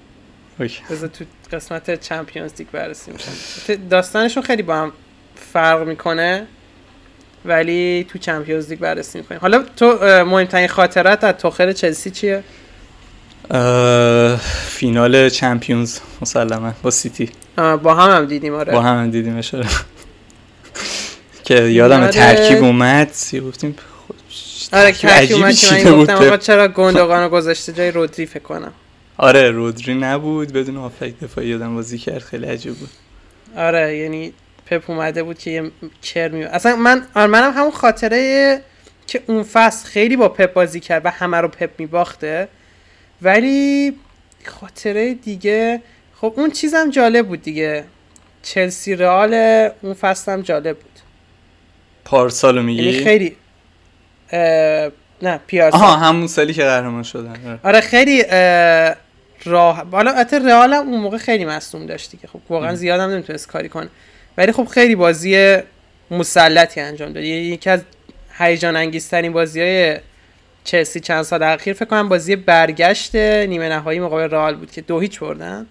Speaker 2: بذار تو قسمت چمپیونز لیگ بررسی می‌کنیم داستانشون خیلی با هم فرق می‌کنه ولی تو چمپیونز لیگ بررسی می‌کنیم. حالا تو مهمترین خاطرت از توخل چلسی چیه؟
Speaker 1: فینال چمپیونز مسلما با سیتی.
Speaker 2: با هم هم دیدیم آره.
Speaker 1: با هم هم دیدیم اشاره که یادم ترکیب اومد سی گفتیم
Speaker 2: آره ترکیب اومد که من گفتم چرا گندگانو گذاشته جای رودری؟ فکر کنم.
Speaker 1: آره رودری نبود. بدون آفک دفاعی یادم بازی کرد. خیلی عجیب بود.
Speaker 2: آره یعنی پپ اومده بود که یه کرمی اصلا من آره منم همون خاطره که اون فصل خیلی با پپ بازی کرد و همه رو پپ میباخته ولی خاطره دیگه خب اون چیزم جالب بود دیگه. چلسی رئال اون فصل هم جالب بود.
Speaker 1: پارسالو میگی؟
Speaker 2: یعنی خیلی نه پیارسال.
Speaker 1: آها همون سالی که قهرمان شدن.
Speaker 2: آره, آره خیلی راه حالا البته رئال اون موقع خیلی مصدوم داشتی که خب واقعا زیادم نمی‌تونست کاری کنه. ولی خب خیلی بازی مسلطی انجام داد. یکی از هیجان انگیزترین بازی های چلسی چند سال اخیر فکر کنم بازی برگشت نیمه نهایی مقابل رئال بود که دو هیچ بردن.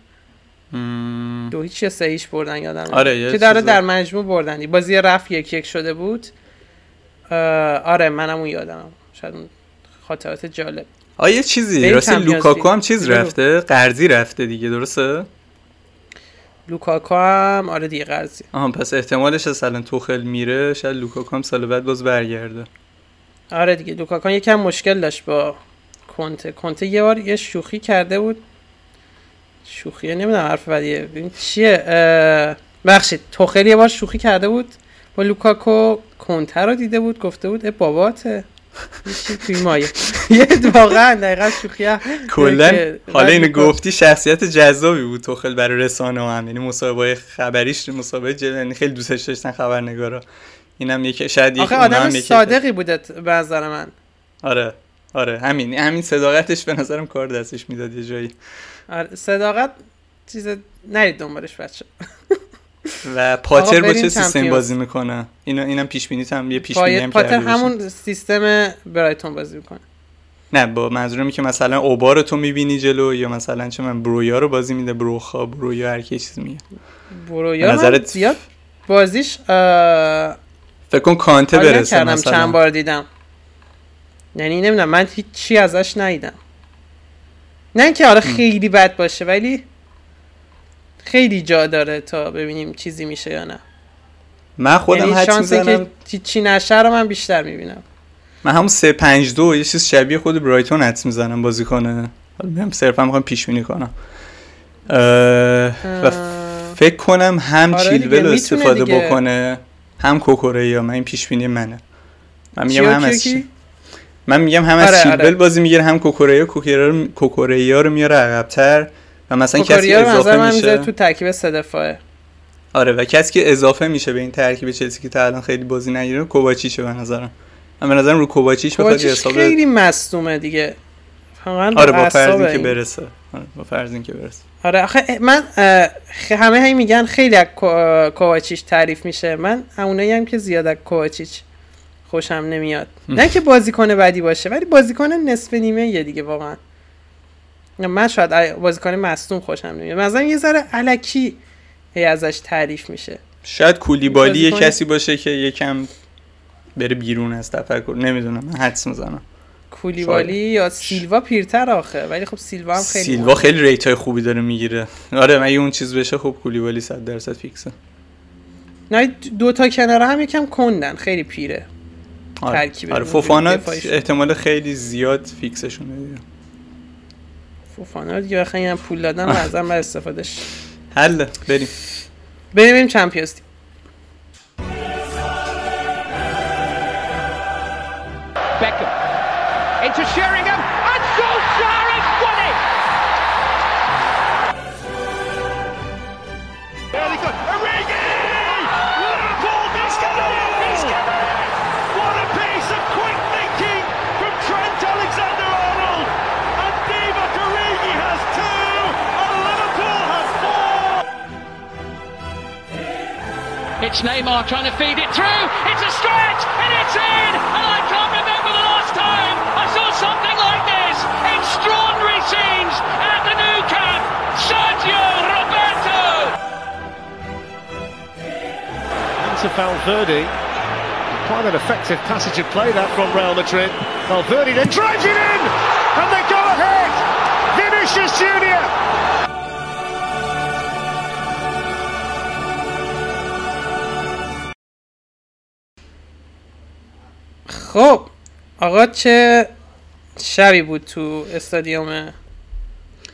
Speaker 2: دو هیچ یا سه هیچ بردن یادم
Speaker 1: آره
Speaker 2: که در در مجموع بردن. بازی رفت یک یک شده بود. آره منم اون یادم شاید خاطرات جالب.
Speaker 1: آیا چیزی. راستی لوکاکو هم چیز رفته؟ قرضی رفته دیگه درسته؟
Speaker 2: لوکاکو هم آره دیگه قرضی.
Speaker 1: آها پس احتمالش اصلا توخل میره. شاید لوکاکو هم سال بعد باز برگرده.
Speaker 2: آره دیگه لوکاکو یکم مشکل داشت با کنته. کنته یه بار یه شوخی کرده بود. شوخی نمی‌دونم حرف بدیه. چیه؟ بخشید توخل یه بار شوخی کرده بود. با لوکاکو کنته رو دیده بود گفته بود ای باباته. توی مایه. یه واقعا دقیقا شوخیه
Speaker 1: کلا. حالا اینو گفتی شخصیت جذابی بود توخل برای رسانه هم. یعنی مصاحبه خبریش مصاحبه یعنی خیلی دوستش داشتن خبرنگارا. اینم یکی شاید
Speaker 2: یکی آدم صادقی بوده به نظر من.
Speaker 1: آره. آره. همین. همین صداقتش به نظرم کار دستش می‌داد یه جایی.
Speaker 2: آره. صداقت چیز نرید دنبالش بچه
Speaker 1: و پاتر با چه سیستم بازی می‌کنه؟ اینا اینم پیش بینی هم یه پیش بینی هم
Speaker 2: پاتر همون سیستم برایتون بازی می‌کنه.
Speaker 1: نه با منظورمی که مثلا اوبار تو می‌بینی جلو یا مثلا چه من برویا رو بازی میده بروخا برویا هر کی چیز میگه.
Speaker 2: برویا نظرت زیاد بازیش
Speaker 1: فکر کن کانته برسه مثلا.
Speaker 2: چند بار دیدم. یعنی نمی‌دونم من هیچ چی ازش ندیدم. نه اینکه حالا خیلی بد باشه ولی خیلی جا داره تا ببینیم چیزی میشه یا نه.
Speaker 1: من خودم یعنی حد می‌زنم
Speaker 2: که چی نشه رو من بیشتر می‌بینم.
Speaker 1: من همون 3 5 2 یه چیز شبیه خود برایتون حد می‌زنم بازی کنه حالا صرفا می‌خوام پیش بینی کنم و فکر کنم هم آره چیلول استفاده دیگه. بکنه هم کوکوره یا من این پیش بینی منه. من میگم هم از من میگم هم از آره چیلول آره. بازی می‌گیره هم کوکوره کوکوره رو میاره عقب‌تر. و مثلا کسی اضافه میشه.
Speaker 2: تو ترکیب سه دفاعه
Speaker 1: آره و کسی که اضافه میشه به این ترکیب چلسی که تا الان خیلی بازی نگیره کوواچیچه به نظرم. من به نظرم رو کوواچیچ بخواد
Speaker 2: حساب خیلی مصدومه دیگه.
Speaker 1: آره با فرض که برسه. آره با فرض که برسه.
Speaker 2: آره آخه من همه هی میگن خیلی از کوواچیچ تعریف میشه. من همونایی هم که زیاد از کوواچیچ خوشم نمیاد. نه که بازیکن بدی باشه ولی بازیکن نصف نیمه یه دیگه واقعا. من شاید بازیکن مصدوم خوشم نمیاد. مثلا یه ذره علکی هی ازش تعریف میشه.
Speaker 1: شاید کولیبالی یه کسی باشه که یکم بره بیرون از تفکر. نمی‌دونم من حدس می‌زنم.
Speaker 2: کولیبالی یا سیلوا پیرتر آخه ولی خب سیلوا هم خیلی
Speaker 1: سیلوا خیلی ریت های خوبی داره می‌گیره. آره مگه اون چیز بشه؟ خب کولیبالی 100 درصد فیکسه.
Speaker 2: نه دو تا کنار هم یکم کندن خیلی پیره.
Speaker 1: آره, آره فوفانا احتمال خیلی زیاد فیکسشونه دیگه.
Speaker 2: فوفانا دیگه بخواین پول دادن و ازم بر استفادهش.
Speaker 1: حل بریم.
Speaker 2: بریم بریم چمپیونز It's Neymar trying to feed it through, it's a stretch, and it's in! And I can't remember the last time I saw something like this! Extraordinary scenes at the new camp! Sergio Roberto!
Speaker 3: Into Valverde. Quite an effective passage of play that from Real Madrid. Valverde then drives it in! And they go ahead! Vinicius Junior!
Speaker 2: خب آقا چه شبی بود تو استادیوم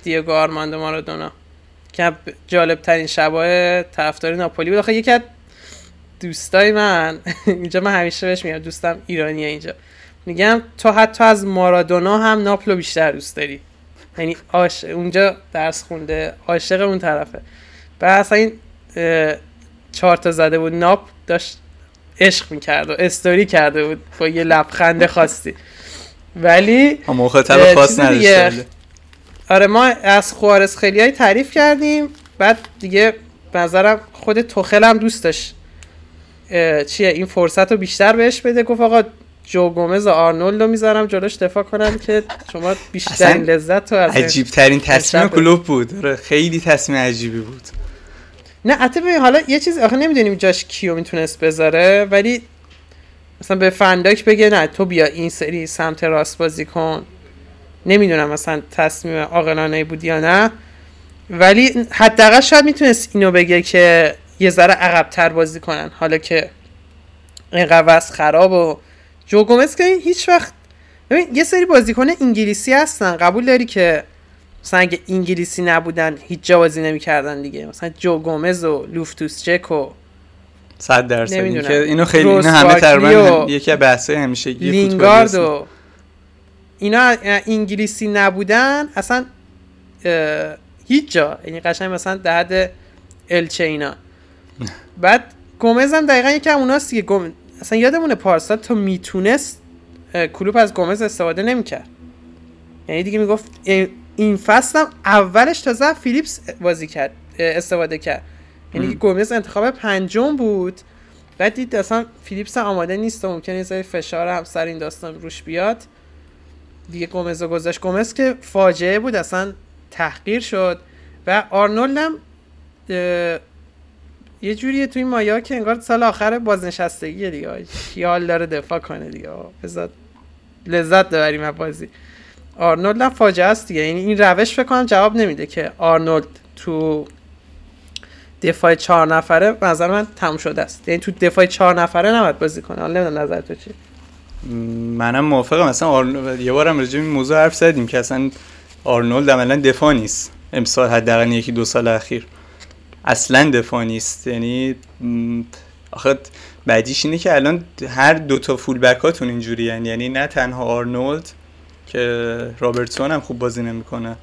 Speaker 2: دیگو آرماندو مارادونا؟ که جالب ترین شبای طرفدار ناپولی بود. آخه یکی از دوستای من اینجا من همیشه بهش میگم دوستم ایرانیه اینجا. میگم تو حتی از مارادونا هم ناپلو بیشتر دوست داری. یعنی آش... اونجا درس خونده عاشق اون طرفه. بعد اصلا این چهار تا زده بود ناپ داشت عشق می‌کرد و استوری کرده بود با یه لبخند خاصی. ولی
Speaker 1: مخاطب خاص نداشته
Speaker 2: آره ما از خوارز خیلی های تعریف کردیم بعد دیگه نظرم خود توخل هم دوست داشت. چیه این فرصت رو بیشتر بهش بده. گفت آقا جو گومز و آرنولد رو می‌ذارم جلوش دفاع کنم که شما بیشترین لذت رو از
Speaker 1: عجیب ترین تصمیم کلوب بود. آره، خیلی تصمیم عجیبی بود.
Speaker 2: نه حتی حالا یه چیز آخه نمی‌دونیم جاش کیو می‌تونست بذاره ولی مثلا به فنداک بگه نه تو بیا این سری سمت راست بازی کن. نمی‌دونم مثلا تصمیم عاقلانه بود یا نه. ولی حداقل شاید می‌تونست اینو بگه که یه ذره عقبتر بازی کنن. حالا که این خراب و جو که هیچ وقت ببین یه سری بازیکن انگلیسی هستن قبول داری که مثلا اگه انگلیسی نبودن هیچ جا بازی نمی‌کردن دیگه. مثلا جو گومز و لوفتوس چک و
Speaker 1: صد درصد. که اینو خیلی اینو همه تقریبا یکی از بحثای همیشه
Speaker 2: لینگارد و اینا انگلیسی نبودن اصلا هیچ جا. یعنی قشنگ مثلا در حد الچه اینا بعد گومز هم دقیقا یکی هم اوناست دیگه. گوم... اصلا یادمونه پارسال تو می‌تونست کلوب از گومز استفاده نمی‌کرد. یعنی دیگه می‌گفت این فصل هم اولش تازه فیلیپس بازی کرد استفاده کرد. یعنی گومز انتخاب پنجم بود. بعد دید اصلا فیلیپس آماده نیست و ممکنه یه فشار هم سر این داستان روش بیاد. دیگه گومز رو گذاشت. گومز که فاجعه بود اصلا تحقیر شد. و آرنولد هم یه جوریه توی مایا که انگار سال آخر بازنشستگی دیگه. خیال داره دفاع کنه دیگه. بذات لذت ببریم از بازی. آرنولد هم فاجعه است دیگه. یعنی این روش فکر کنم جواب نمیده که آرنولد تو دفاع چهار نفره نظر من تموم شده است. یعنی تو دفاع چهار نفره نباید بازی کنه. حالا نمی‌دونم نظر تو چی
Speaker 1: منم موافقم. مثلا آرنولد یه بارم راجع این موضوع حرف زدیم که اصلا آرنولد عملا دفاع نیست. امسال حداقل یکی دو سال اخیر. اصلا دفاع نیست. یعنی آخه بعدیش اینه که الان هر دو تا فول بکاتون اینجوری یعنی نه تنها آرنولد که رابرتسون هم خوب بازی نمی‌کنه.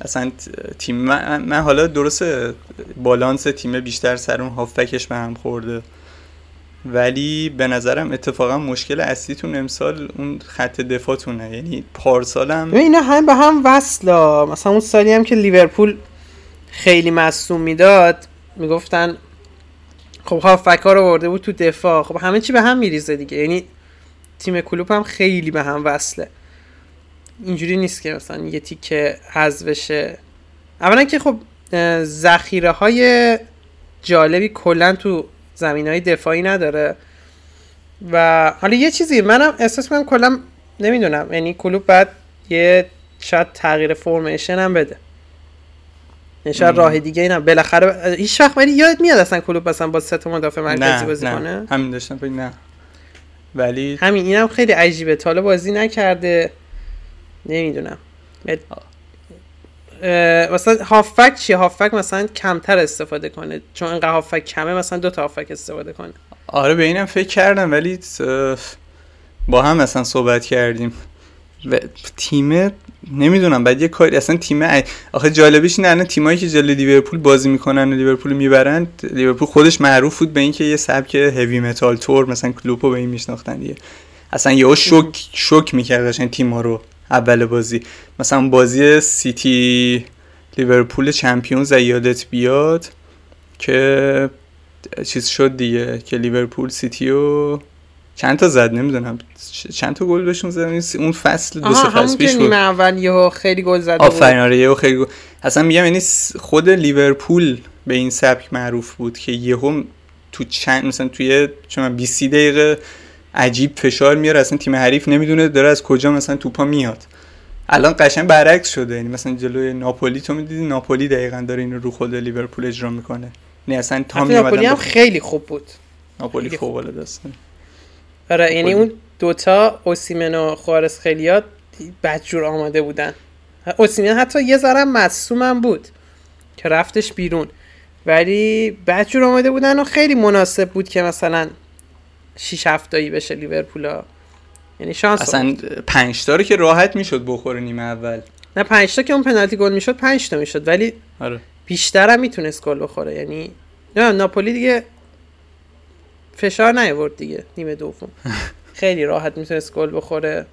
Speaker 1: اصلا تیم من, حالا درسته بالانس تیم بیشتر سر اون هافبکش به هم خورده. ولی به نظرم اتفاقا مشکل اصلیتون امسال اون خط دفاعتونه. یعنی پارسالم
Speaker 2: اینا هم به هم وصلا مثلا اون سالی هم که لیورپول خیلی مصوم می‌داد می‌گفتن خب هافبک ها رو برده بود تو دفاع. خب همه چی به هم میریزه دیگه. یعنی تیم کلوب هم خیلی به هم وصله. اینجوری نیست که مثلا یه تیکه حذف بشه. اولا که خب ذخیره های جالبی کلا تو زمین های دفاعی نداره. و حالا یه چیزی منم احساس می‌کنم کلا نمی‌دونم یعنی کلوب بعد یه شاید تغییر فرمیشن هم بده شاید راه دیگه اینم بالاخره هیچ وقت ولی یاد میاد اصلا کلوب مثلا با سه مدافع مرکزی بازی
Speaker 1: نه.
Speaker 2: کنه.
Speaker 1: همین داشتم نه. ولی
Speaker 2: همین اینم خیلی عجیبه. تا بازی نکرده. نمی‌دونم. مثلا هافک چیه؟ هافک مثلا کمتر استفاده کنه. چون اینقدر هافک کمه مثلا دو تا هافک استفاده کنه.
Speaker 1: آره به اینم فکر کردم ولی با هم مثلا صحبت کردیم. و تیم نمی‌دونم بعد یه کاری اصلا تیم آخه جالبیش اینه الان تیمایی که جلوی لیورپول بازی می‌کنن و لیورپول می‌برن لیورپول خودش معروف بود به اینکه یه سبک heavy metal طور مثلا کلوپ و به این میشناختن دیگه. اصلا یهو شوکه شوکه می‌کرد قشنگ تیم‌ها رو. اول بازی. مثلا بازی سیتی لیورپول چمپیونز یادت بیاد که چیز شد دیگه که لیورپول سیتی و چند تا زد نمی‌دونم. چند تا گل بهشون زد؟ اون فصل دو سه فصل پیش
Speaker 2: بود. اول یهو خیلی گل زده
Speaker 1: آفرین آره یهو خیلی گل اصلا میگم یعنی خود لیورپول به این سبک معروف بود که یهو تو چند مثلا توی چون 20 دقیقه عجیب فشار میاره اصلا تیم حریف نمی‌دونه داره از کجا مثلا توپا میاد. الان قشنگ برعکس شده یعنی مثلا جلوی ناپولی تو می‌دیدی ناپولی دقیقا داره اینو رو خود لیورپول اجرا می‌کنه. نه اصلا تا
Speaker 2: ناپولی هم خیلی خوب بود.
Speaker 1: ناپولی فوق العاده است.
Speaker 2: آره یعنی اون دوتا اوسیمن و خوارس خیلیات بدجور آماده بودن. اوسیمن حتی یه ذره مصومم بود که رفتش بیرون. ولی بدجور آماده بودن و خیلی مناسب بود که مثلا 6 هفتایی بشه لیورپولا. یعنی شانس
Speaker 1: اصلا 5 تا که راحت می‌شد بخوره نیمه اول.
Speaker 2: نه 5 تا که اون پنالتی گل می‌شد 5 تا می‌شد. ولی آره. بیشتر هم می‌تونست گل بخوره. یعنی نه ناپولی دیگه فشار نیورد دیگه نیمه دوم. خیلی راحت می‌تونست گل بخوره.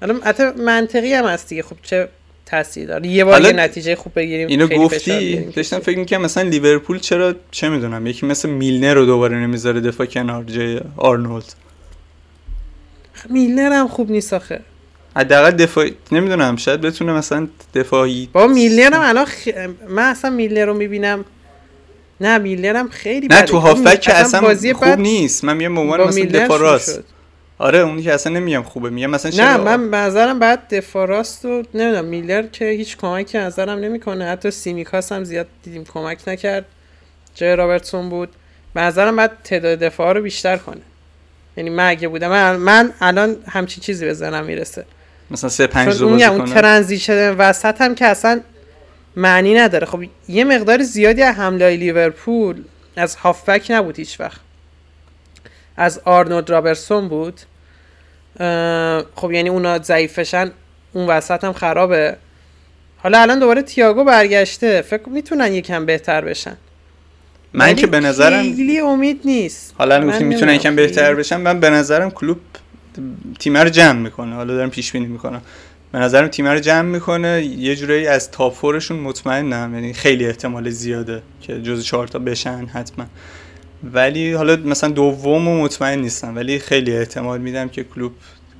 Speaker 2: حالا حتی منطقی هم هست دیگه. خب چه تاثیر داره. یه بار یه نتیجه خوب بگیریم
Speaker 1: اینو گفتی؟ داشتم فکر می‌کنم مثلا لیورپول چرا چه می‌دونم یکی مثل میلنر رو دوباره نمی‌ذاره دفاع کنار جای آرنولد.
Speaker 2: میلنر هم خوب نیست آخه.
Speaker 1: حداقل دفاعی نمی‌دونم شاید بتونه مثلا دفاعی
Speaker 2: با میلنر هم الان خ... من اصلا میلنر رو می‌بینم. نه میلنر هم خیلی
Speaker 1: نه تو هافک که اصلا خوب نیست. من میگم عنوان مثلا دفاع راست. آره اونی که اصلا نمیگم خوبه میگم مثلا
Speaker 2: نه من به نظرم بعد دفاع راست و نمی‌دونم میلر که هیچ کمکی نظرم نمی‌کنه. حتی سیمیکاس هم زیاد دیدیم کمک نکرد. جای رابرتسون بود. به نظرم بعد تعداد دفاع رو بیشتر کنه. یعنی من اگه بودم من, من الان همچین چیزی به ذهنم می‌رسه.
Speaker 1: مثلا سه پنج بازی
Speaker 2: اون transition وسط هم که اصلا معنی نداره. خب یه مقدار زیادی از حمله لیورپول از هافبک نبود هیچ وقت. از آرنولد رابرتسون بود. خب یعنی اونا ضعیفشن اون وسط هم خرابه. حالا الان دوباره تیاگو برگشته. فکر می‌تونن یکم بهتر بشن.
Speaker 1: من که به نظرم
Speaker 2: خیلی امید نیست.
Speaker 1: حالا گفتی می‌تونن یکم بهتر بشن. من به نظرم کلوب تیم رو جمع می‌کنه. حالا دارم پیش بینی می‌کنم. به نظرم تیم رو جمع می‌کنه. یه جورایی از تاپ فورشون مطمئنم. یعنی خیلی احتمال زیاده که جز چهار تا بشن حتما. ولی حالا مثلا دوم و مطمئن نیستم ولی خیلی احتمال میدم که کلوب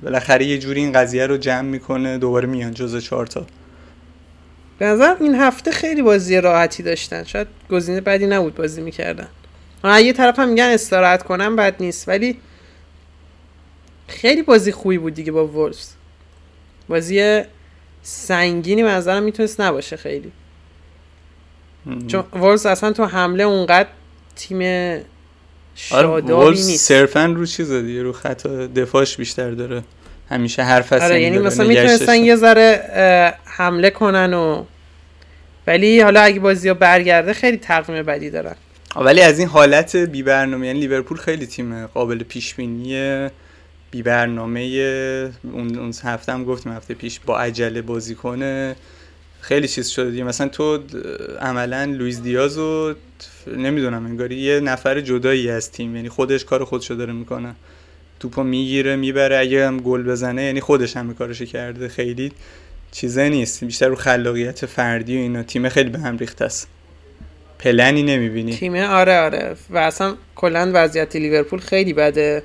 Speaker 1: بالاخره یه جوری این قضیه رو جمع می‌کنه دوباره میان جز چهار تا.
Speaker 2: به نظر این هفته خیلی بازی راحتی داشتن. شاید گزینه بدی نبود بازی می‌کردن. یه طرف هم میگن استراحت کنم بد نیست ولی خیلی بازی خوبی بود دیگه با ولفز بازی سنگینی به نظرم می‌تونست نباشه خیلی. چون ولفز اصلا تو حمله اونقدر تیم
Speaker 1: آره،
Speaker 2: شادابی نیست.
Speaker 1: صرفا رو چیز دیگه رو خط دفاعش بیشتر داره. همیشه هر فصل
Speaker 2: آره یعنی مثلا می‌تونستن یه ذره حمله کنن و ولی حالا اگه بازی ها برگرده خیلی تقویم بدی دارن.
Speaker 1: ولی از این حالت بی برنامه یعنی لیورپول خیلی تیم قابل پیش بینی بی برنامه اون اون هفته هم گفتیم هفته پیش با عجله بازی کنه. خیلی چیز شده دیگه. مثلا تو عملا لویز دیاز و نمی‌دونم انگاری یه نفر جدایی از تیم. یعنی خودش کار خودشو داره می‌کنه. توپو می‌گیره می‌بره. اگه هم گل بزنه یعنی خودش هم کارشو کرده. خیلی چیزه نیست. بیشتر رو خلاقیت فردی و اینا. تیم خیلی به هم ریخته است. پلنی نمی‌بینی.
Speaker 2: تیم آره آره. و اصلا کلا وضعیت لیورپول خیلی بده.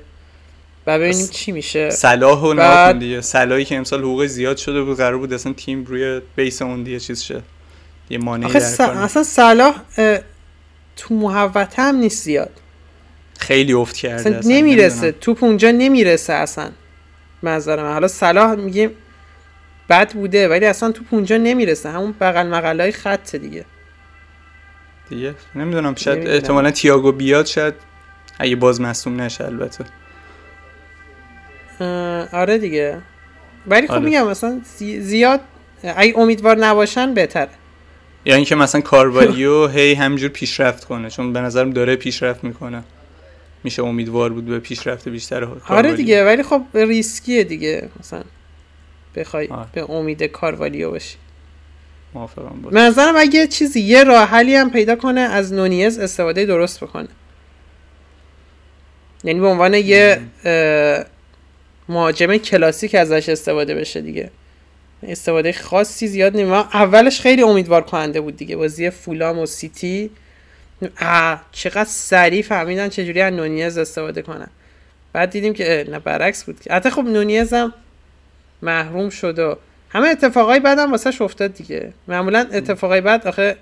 Speaker 2: و ببینیم چی میشه.
Speaker 1: صلاح و بعد... دیگه. صلاحی که امسال حقوق زیاد شده بود قرار بود اصلا تیم روی بیس اون دیگه چیز شه. یه مانعی در س...
Speaker 2: اصلا صلاح تو محوطه هم نیست زیاد.
Speaker 1: خیلی افت کرده
Speaker 2: اصلا, اصلا. نمی‌رسه. توپ اونجا نمی‌رسه اصلا. منظر من. حالا صلاح میگه بد بوده ولی اصلا توپ اونجا نمی‌رسه. همون بغل مقلای خط دیگه.
Speaker 1: دیگه نمی‌دونم شاید احتمالا تییاگو بیاد شاید اگه باز مصوم نشه البته.
Speaker 2: آره دیگه. ولی خب آره. میگم مثلا زیاد اگه امیدوار نباشن بهتره.
Speaker 1: یا اینکه مثلا کاروالیو هی همجور پیشرفت کنه چون به نظرم داره پیشرفت می‌کنه. میشه امیدوار بود به پیشرفت بیشتر
Speaker 2: آره دیگه ولی خب ریسکیه دیگه مثلا. بخوای آره. به امید کاروالیو باشی
Speaker 1: موافقم بود
Speaker 2: نظرم اگه چیزی یه راه حلی هم پیدا کنه از نونیز استفاده درست بکنه. یعنی به عنوان یه مهاجم کلاسیک ازش استفاده بشه دیگه. استفاده خاصی زیاد نیم اولش خیلی امیدوار کننده بود دیگه. بازی فولام و سیتی. آه چقدر سریع فهمیدن چجوری از نونیز استفاده کنن. بعد دیدیم که نه برعکس بود. حتی خب نونیز هم محروم شد و همه اتفاقای بعد هم واسه افتاد دیگه. معمولا اتفاقای بعد آخه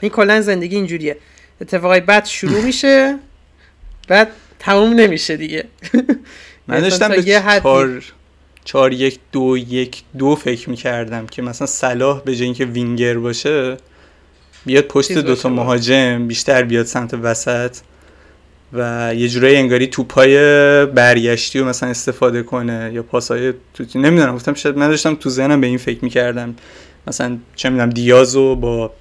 Speaker 2: این کلا زندگی اینجوریه. اتفاقای بعد شروع میشه بعد تموم نمیشه دیگه.
Speaker 1: من داشتم به چار... چار یک دو یک دو فکر می‌کردم که مثلا صلاح به جای اینکه وینگر باشه بیاد پشت دوتا مهاجم بیشتر بیاد سمت وسط و یه جورایی انگاری توپای برگشتی رو مثلا استفاده کنه یا پاسای تو نمی‌دونم گفتم شاید من داشتم تو ذهنم به این فکر می‌کردم. مثلا چه می‌دونم دیازو با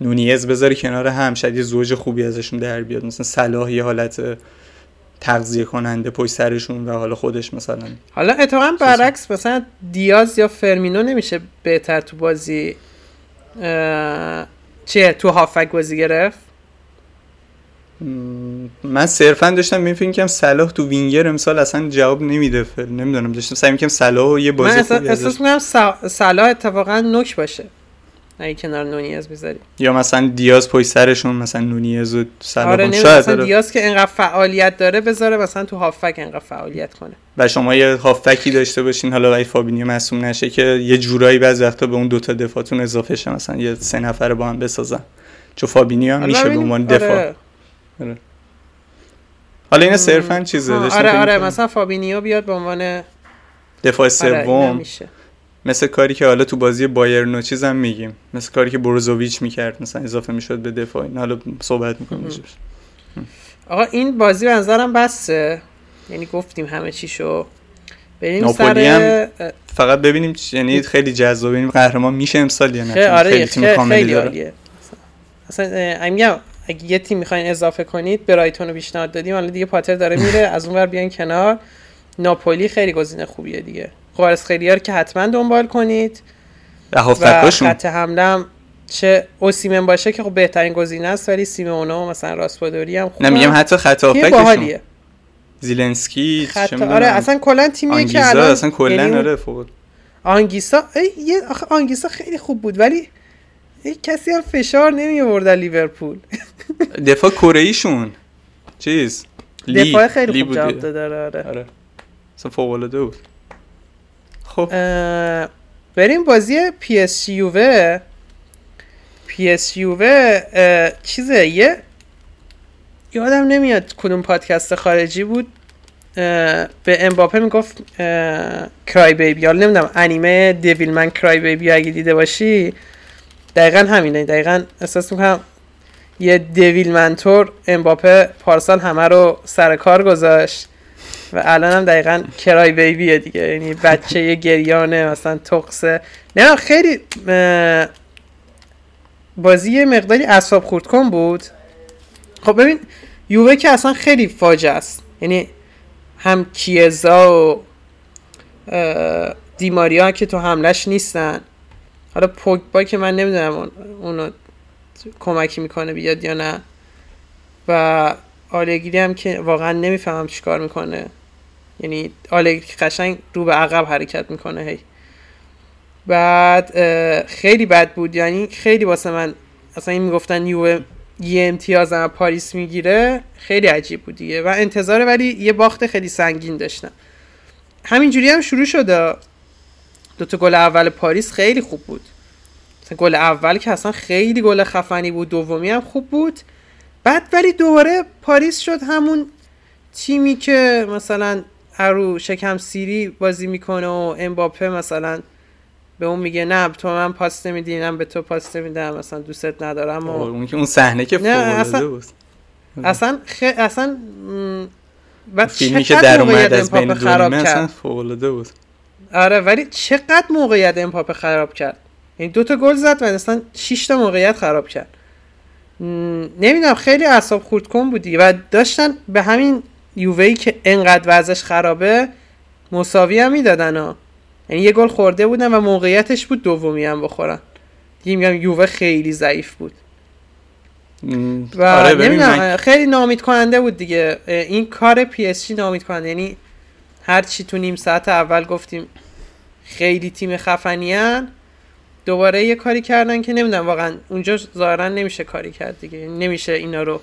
Speaker 1: نونیز بذاری کنار هم شاید یه زوج خوبی ازشون در بیاد. مثلا صلاح یه حالت تغذیه کننده پشت سرشون و حالا خودش مثلا
Speaker 2: حالا اتفاقا برعکس مثلا دیاز یا فرمینو نمیشه بهتر تو بازی چیه؟ تو هافک بازی گرفت؟
Speaker 1: من صرفا داشتم این فکر کنم صلاح تو وینگر امسال اصلا جواب نمیده نمی‌دونم داشتم سعی می‌کنم صلاح یه بازی
Speaker 2: من احساس می‌کنم صلاح اتفاقا نوک باشه. اگه کنار نونیز بذاری.
Speaker 1: یا مثلا دیاز پشت سرشون مثلا نونیز و صلاح
Speaker 2: آره شاید مثلا دیاز که انقدر فعالیت داره بذاره مثلا تو هافبک انقدر فعالیت کنه.
Speaker 1: و شما یه هافبکی داشته باشین حالا وای فابینیو مصدوم نشه که یه جورایی بعضی وقتا به اون دوتا دفاعتون اضافه شه مثلا یه سه نفر با هم بسازن. چون فابینیو هم میشه به عنوان دفاع. آره. آره. حالا این صرفا چیزه
Speaker 2: آره آره مثلا فابینیو بیاد به عنوان
Speaker 1: دفاع آره، سوم. مثل کاری که حالا تو بازی بایرن و چیزم میگیم. مثل کاری که بروزوویچ می‌کرد مثلا اضافه می‌شد به دفاع. این حالا صحبت می‌کنیم
Speaker 2: آقا این بازی به نظرم بسه یعنی گفتیم همه چی شو بریم سر
Speaker 1: فقط ببینیم یعنی خیلی جذاب. ببینیم قهرمان میشه امسال یا نه؟
Speaker 2: آره خیلی تیم کاملی داره. اصلا میگم اگه یه تیم می‌خواین اضافه کنید برایتون رو پیشنهاد دادیم حالا دیگه پاتر داره میره از اون ور بیان کنار. ناپولی خیلی گزینه خوبیه دیگه. خوارس خیلی که حتما دنبال کنید. و خط حمله چه اوسیمن باشه که خب بهترین گزینه است ولی سیمونو مثلا راسپادوری هم خوبه.
Speaker 1: نمیگم حتی خط هافکشون زیلنسکی
Speaker 2: خط... آره اصلا کلا تیمیه که الان
Speaker 1: اصلا کلا یعنی آره فوق
Speaker 2: آنگیسا ای... آخه آنگیسا خیلی خوب بود ولی ای کسی هم فشار نمی آورد لیورپول.
Speaker 1: دفاع کره ایشون چیز
Speaker 2: دفاع خیلی خوب جواب داره آره.
Speaker 1: آره. اصلا فوق العاده بود.
Speaker 2: خب. بریم بازی پی اس یووه پی اس یووه چیزه یه یادم نمیاد کدوم پادکست خارجی بود. به امباپه می‌گفت crybaby حالا نمی‌دونم انیمه Devilman Crybaby اگه دیده باشی. دقیقا همینه. دقیقا احساس می‌کنم یه Devilman طور امباپه پارسال همه رو سر کار گذاشت. و الان هم دقیقا کرای بیبیه دیگه. یعنی بچه گریانه مثلا تقصه نه خیلی بازی مقداری اصاب خورد کن بود. خب ببین یووه که اصلا خیلی فاجعه است. یعنی هم کیزا و دیماریا که تو حملش نیستن. حالا پوگبا که من نمی‌دونم اونو کمکی می‌کنه بیاد یا نه. و آلگیری هم که واقعا نمی‌فهمم چیکار می‌کنه. یعنی آلگری قشنگ رو به عقب حرکت می‌کنه هی. بعد خیلی بد بود. یعنی خیلی واسه من اصلا این می‌گفتن یو یه امتیاز هم پاریس می‌گیره خیلی عجیب بود دیگه. و انتظار ولی یه باخت خیلی سنگین داشتم. همینجوری هم شروع شده دوتا گل اول پاریس خیلی خوب بود. گل اول که اصلا خیلی گل خفنی بود دومی هم خوب بود. بعد ولی دوباره پاریس شد همون تیمی که مثلا ارو شکم سیری بازی می‌کنه و امباپه مثلا به اون میگه نه تو من پاس نمیدی نه به تو پاس نمیدم مثلا دوستت ندارم و
Speaker 1: اون که اون صحنه که اصلا بود.
Speaker 2: اصلا خ... اصلا
Speaker 1: بعد فیلمی که در اومد از بین خراب کرد؟ بود.
Speaker 2: آره ولی چقدر موقعیت امباپه خراب کرد؟ این دو تا گل زد و اصلا 6 تا موقعیت خراب کرد. نمی‌دونم خیلی اعصاب خورد کن بود و داشتن به همین یووهی که انقدر وضعش خرابه مساوی هم می‌دادن ها. یعنی یه گل خورده بودن و موقعیتش بود دومی هم بخورن. دیگه میگم یووه خیلی ضعیف بود. و آره نمی‌دونم خیلی ناامید کننده بود دیگه. این کار پی اس جی ناامید کننده یعنی هر چی تو نیم ساعت اول گفتیم خیلی تیم خفنیان دوباره یه کاری کردن که نمی‌دونم واقعا اونجا ظاهرا نمیشه کاری کرد دیگه. نمیشه اینا رو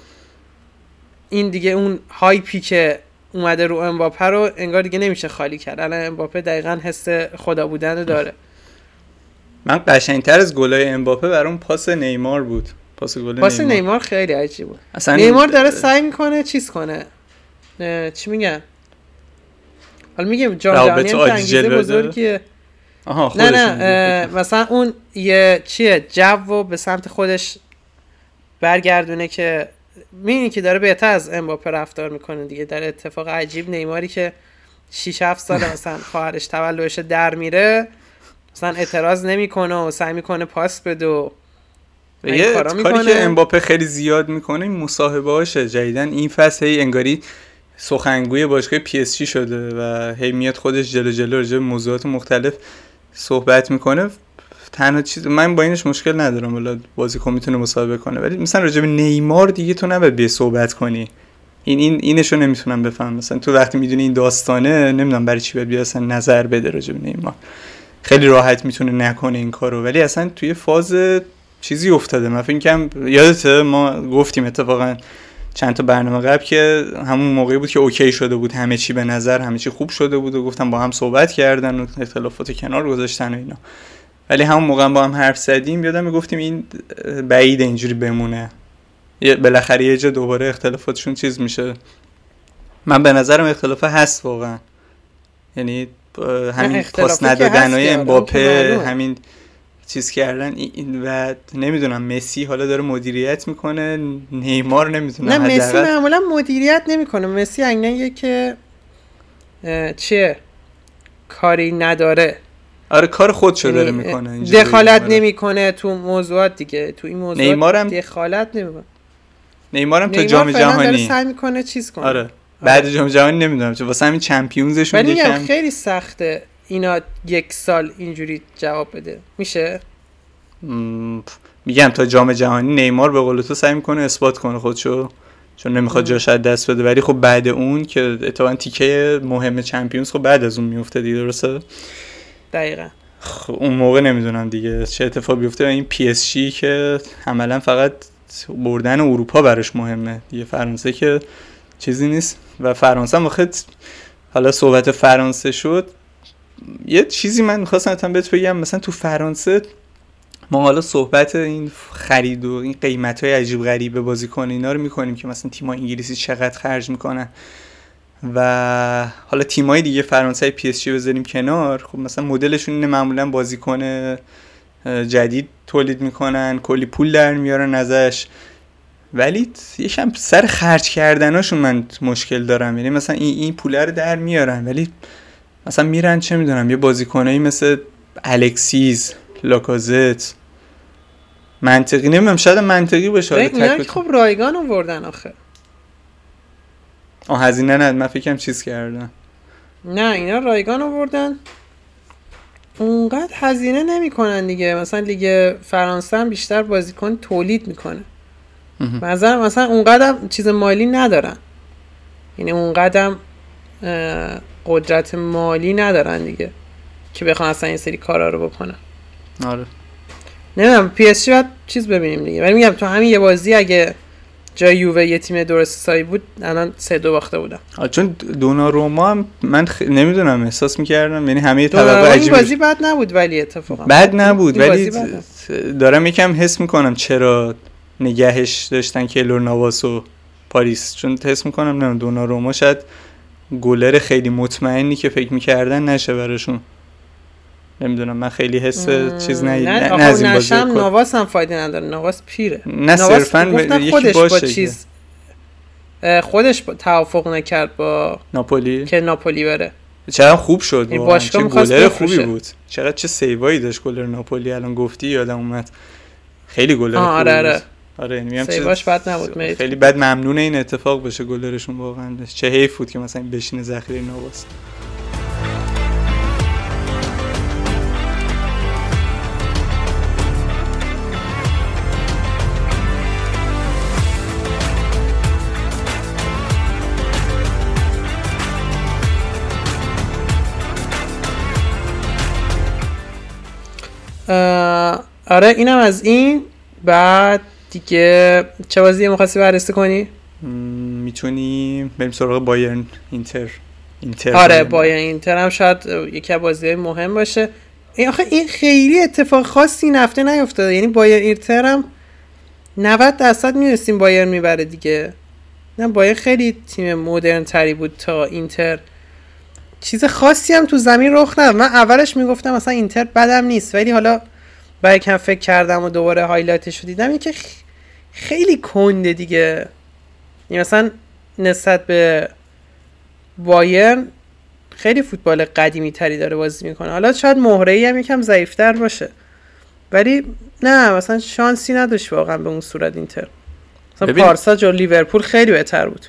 Speaker 2: این دیگه اون هایپی که اومده رو امباپه رو انگار دیگه نمیشه خالی کرد. الان امباپه دقیقا حس خدا بودن داره.
Speaker 1: من قشنگتر از گلای امباپه برام پاس نیمار بود. پاس گل
Speaker 2: پاس نیمار. خیلی عجیب بود. اصلا نیمار داره سعی می‌کنه چیز کنه. چی میگن؟ حالا میگم جام جهانی که بزرگیه. آها نه نه مثلا اون یه چیه جو به سمت خودش برگردونه که می‌بینی که داره بهتر از امباپه رفتار می‌کنه دیگه. در اتفاق عجیب نیماری که 6 7 سال مثلا خواهرش تولدش در میره مثلا اعتراض نمی‌کنه و سعی می‌کنه پاس بده و
Speaker 1: یه کاری که امباپه خیلی زیاد می‌کنه این مصاحبه هاشه. جدیدن این فصل هی انگاری سخنگوی باشگاه پی اس شده و هی میاد خودش جلو جلو راجع موضوعات مختلف صحبت می‌کنه. تنها چیز من با اینش مشکل ندارم ولی بازیکن می‌تونه مصاحبه کنه. ولی مثلا راجع نیمار دیگه تو نباید به صحبت کنی. این این اینشو نمی‌تونم بفهم مثلا تو وقتی می‌دونی این داستانه نمی‌دونم برای چی باید اصلا نظر بده راجع به نیمار. خیلی راحت می‌تونه نکنه این کارو. ولی اصلا توی فاز چیزی افتاده. من فکر کنم یادته ما گفتیم اتفاقا چند تا برنامه قبل که همون موقعی بود که اوکی شده بود. همه چی به نظر همه چی خوب شده بود و گفتم با هم صحبت کردن و اختلافات کنار گذاشتن و اینا. ولی همون موقع با هم حرف زدیم یادم می‌گفتیم این بعید اینجوری بمونه. بالاخره یه جا دوباره اختلافاتشون چیز میشه. من به نظرم اختلافه هست واقعا. یعنی همین پاس ندادن های امباپه همین چیز کردن. این و نمی‌دونم مسی حالا داره مدیریت می‌کنه. نیمار نمی‌دونم
Speaker 2: نه مسی معمولا مدیریت نمی‌کنه. مسی یه که چیه؟ کاری نداره.
Speaker 1: آره کار خودشو داره یعنی می‌کنه
Speaker 2: دخالت نمی‌کنه تو موضوعات دیگه. تو این موضوعات نیمار هم دخالت نمی‌کنه.
Speaker 1: نیمار هم تا جام جهانی
Speaker 2: سعی می‌کنه چیز کنه.
Speaker 1: آره. بعد جام جهانی نمی‌دونم چه واسه همین چمپیونزشون
Speaker 2: ولی
Speaker 1: یکم
Speaker 2: خیلی سخته اینا یک سال اینجوری جواب بده. میشه؟
Speaker 1: م، میگم تا جام جهانی نیمار به قول تو سعی می‌کنه اثبات کنه خودشو چون نمی‌خواد جاش از دست بده. ولی خب بعد اون که اتفاقا تیکه مهم چمپیونز خب بعد از اون میفته دیگه درسته؟
Speaker 2: دقیقا.
Speaker 1: خب اون موقع نمی‌دونم دیگه چه اتفاقی بیفته این پی اس جی که عملا فقط بردن اروپا براش مهمه. دیگه فرانسه که چیزی نیست. و فرانسه هم حالا صحبت فرانسه شد. یه چیزی من می‌خواستم تا بهت بگم. مثلا تو فرانسه ما حالا صحبت این خرید و این قیمت های عجیب غریب بازیکن اینا رو می‌کنیم که مثلا تیمای انگلیسی چقدر خرج می‌کنن. و حالا تیمای دیگه فرانسه پی اس جی بذاریم کنار. خب مثلا مدلشون اینه معمولا بازیکن جدید تولید می‌کنن کلی پول در میارن ازش. ولی یکم سر خرج کردناشون من مشکل دارم. یعنی مثلا این این پوله رو در میارن ولی مثلا میرن چه می‌دونم یه بازیکنایی مثل الکسیز لاکازت. منطقی نمی‌دونم شاید منطقی باشه. تک.
Speaker 2: خب رایگان آوردن آخه.
Speaker 1: آه هزینه نه من فکرم چیز کردم
Speaker 2: نه اینا رایگان آوردن. اونقدر هزینه نمی‌کنن دیگه. مثلا لیگ فرانسه هم بیشتر بازیکن تولید می‌کنه. نظر مثلا اونقدر چیز مالی ندارن. یعنی اونقدر قدرت مالی ندارن دیگه که بخوان اصلا این سری کارا رو بکنن.
Speaker 1: آره.
Speaker 2: نمی‌دونم پی اس باید چیز ببینیم دیگه. ولی میگم تو همین یه بازی اگه جای یووه یه تیم درست حسابی بود الان سه دو باخته
Speaker 1: بودن. چون دونا روما هم من خ... نمی‌دونم احساس می‌کردم یعنی همه
Speaker 2: دوناروما این
Speaker 1: عجیب
Speaker 2: بازی بد نبود ولی اتفاقا.
Speaker 1: بد نبود ولی. دارم یکم حس می‌کنم چرا نگهش داشتن کلور نواس و پاریس. چون حس می‌کنم نه دونا روما شاید گلر خیلی مطمئنی که فکر می‌کردن نشه براشون. نمی‌دونم من خیلی حس چیز نه
Speaker 2: نه
Speaker 1: از این بازی
Speaker 2: نشم. نواس هم فایده نداره نواس پیره.
Speaker 1: نه صرفا
Speaker 2: خودش
Speaker 1: باشه
Speaker 2: با. چیز خودش با توافق نکرد با
Speaker 1: ناپولی؟
Speaker 2: که ناپولی بره.
Speaker 1: چقدر خوب شد
Speaker 2: این باشگاه
Speaker 1: گلر. خوبی بود. چقدر چه سیوایی داشت گلر ناپولی الان گفتی یادم اومد. خیلی گلر خوبی
Speaker 2: آره،
Speaker 1: بود.
Speaker 2: آره.
Speaker 1: آره یعنی میگم چه-
Speaker 2: سیواش بد نبود، مریض
Speaker 1: خیلی بد ممنون این اتفاق بشه گلرشون واقعا. چه حیف بود که مثلا بشینه ذخیره نواس.
Speaker 2: آره اینم از این. بعد دیگه چه بازی می‌خواستی بررسی کنی؟
Speaker 1: م، می‌تونی بریم سراغ بایرن اینتر اینتر.
Speaker 2: آره
Speaker 1: بایرن.
Speaker 2: بایر اینتر هم شاید یکی از بازی مهم باشه. این آخه این خیلی اتفاق خاصی این هفته نیفتاده. یعنی بایر اینتر هم 90 درصد می‌دونستیم بایر می‌بره دیگه. نه بایر خیلی تیم مدرن تری بود تا اینتر. چیز خاصی هم تو زمین رخ نداد. من اولش می‌گفتم مثلا اینتر بدم نیست. ولی حالا برای کم فکر کردم و دوباره highlight ش رو دیدم این که خیلی کنده دیگه. یعنی مثلا نسبت به بایرن خیلی فوتبال قدیمی تری داره بازی می‌کنه. حالا شاید مهره ای هم یکم ضعیفتر باشه. ولی نه مثلا شانسی نداشت واقعا به اون صورت اینتر. مثلا
Speaker 1: ببین.
Speaker 2: پارسا جو لیورپول خیلی بهتر بود.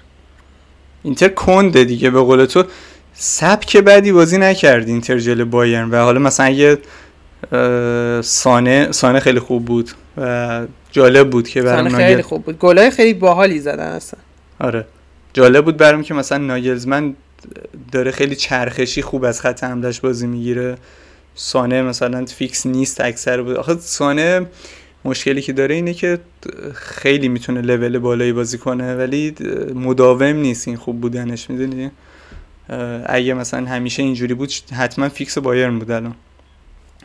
Speaker 1: اینتر کنده دیگه به قول تو. سبک بدی بازی نکرد اینتر جلو بایرن. و حالا مثلا اگه سانه سانه خیلی خوب بود و جالب بود که برام ناگل
Speaker 2: خیلی خوب بود. گلای خیلی باحالی زدن اصلا.
Speaker 1: آره. جالب بود برام که مثلا ناگلزمن داره خیلی چرخشی خوب از خط حملش بازی می‌گیره. سانه مثلا فیکس نیست اکثر بود. آخه سانه مشکلی که داره اینه که خیلی می‌تونه لول بالایی بازی کنه ولی مداوم نیست این خوب بودنش می‌دونی؟ اگه مثلا همیشه اینجوری بود حتما فیکس بایرن بود الان.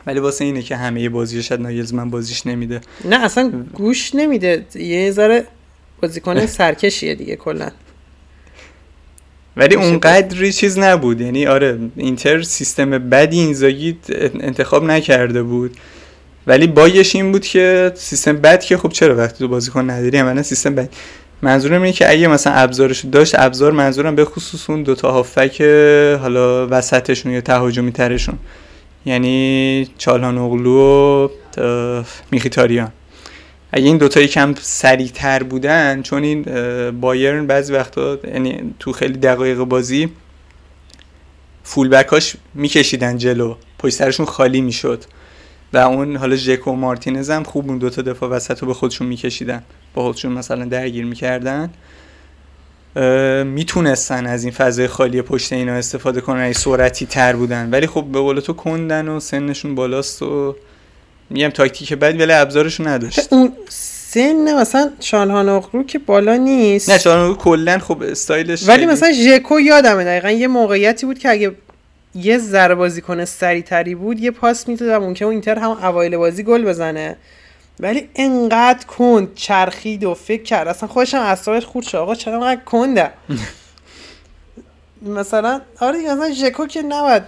Speaker 1: ولی واسه اینه که همه بازی شاید ناگلزمن بازیش نمیده.
Speaker 2: نه اصلا گوش نمیده. یه ذره بازیکن سرکشیه دیگه کلا.
Speaker 1: ولی اونقدری چیز نبود. یعنی آره اینتر سیستم بدی اینزاگی انتخاب نکرده بود. ولی بایش این بود که سیستم بد که خب چرا وقتی تو بازیکن نداری؟ عملا سیستم بد. منظورم اینه که اگه مثلا ابزارش داشت ابزار منظورم به خصوص اون دوتا هافک حالا وسطشون یا تهاجمی ترشون یعنی چالهان اغلو و میخیتاریان. اگه این دوتایی کم سریعتر بودن چون این بایرن بعضی وقتا یعنی تو خیلی دقایق بازی فولبکاش میکشیدن جلو. پشت سرشون خالی می‌شد. و اون حالا ژکو و مارتینز هم خوب اون دوتا دفاع وسط رو به خودشون میکشیدن. با خودشون مثلا درگیر می‌کردن. می‌تونستن از این فضای خالی پشت اینا استفاده کنن ای سرعتی تر بودن. ولی خب به قول تو کندن و سنشون بالاست و میگم تاکتیک بعد ولی ابزارشون نداشت.
Speaker 2: اون سن مثلا شانهان که بالا نیست.
Speaker 1: نه شانهان کلا خب استایلش
Speaker 2: ولی مثلا ژکو یادمه دقیقا یه موقعیتی بود که اگه یه ذره بازی کنه سری تری بود یه پاس می‌داد و ممکن اینتر هم اوایل بازی گل بزنه. ولی انقدر کند چرخید و فکر کرد. اصلا خودش هم اعصابش خورد شد. آقا چرا انقدر کنده؟ مثلا آره مثلا ژکو که نباید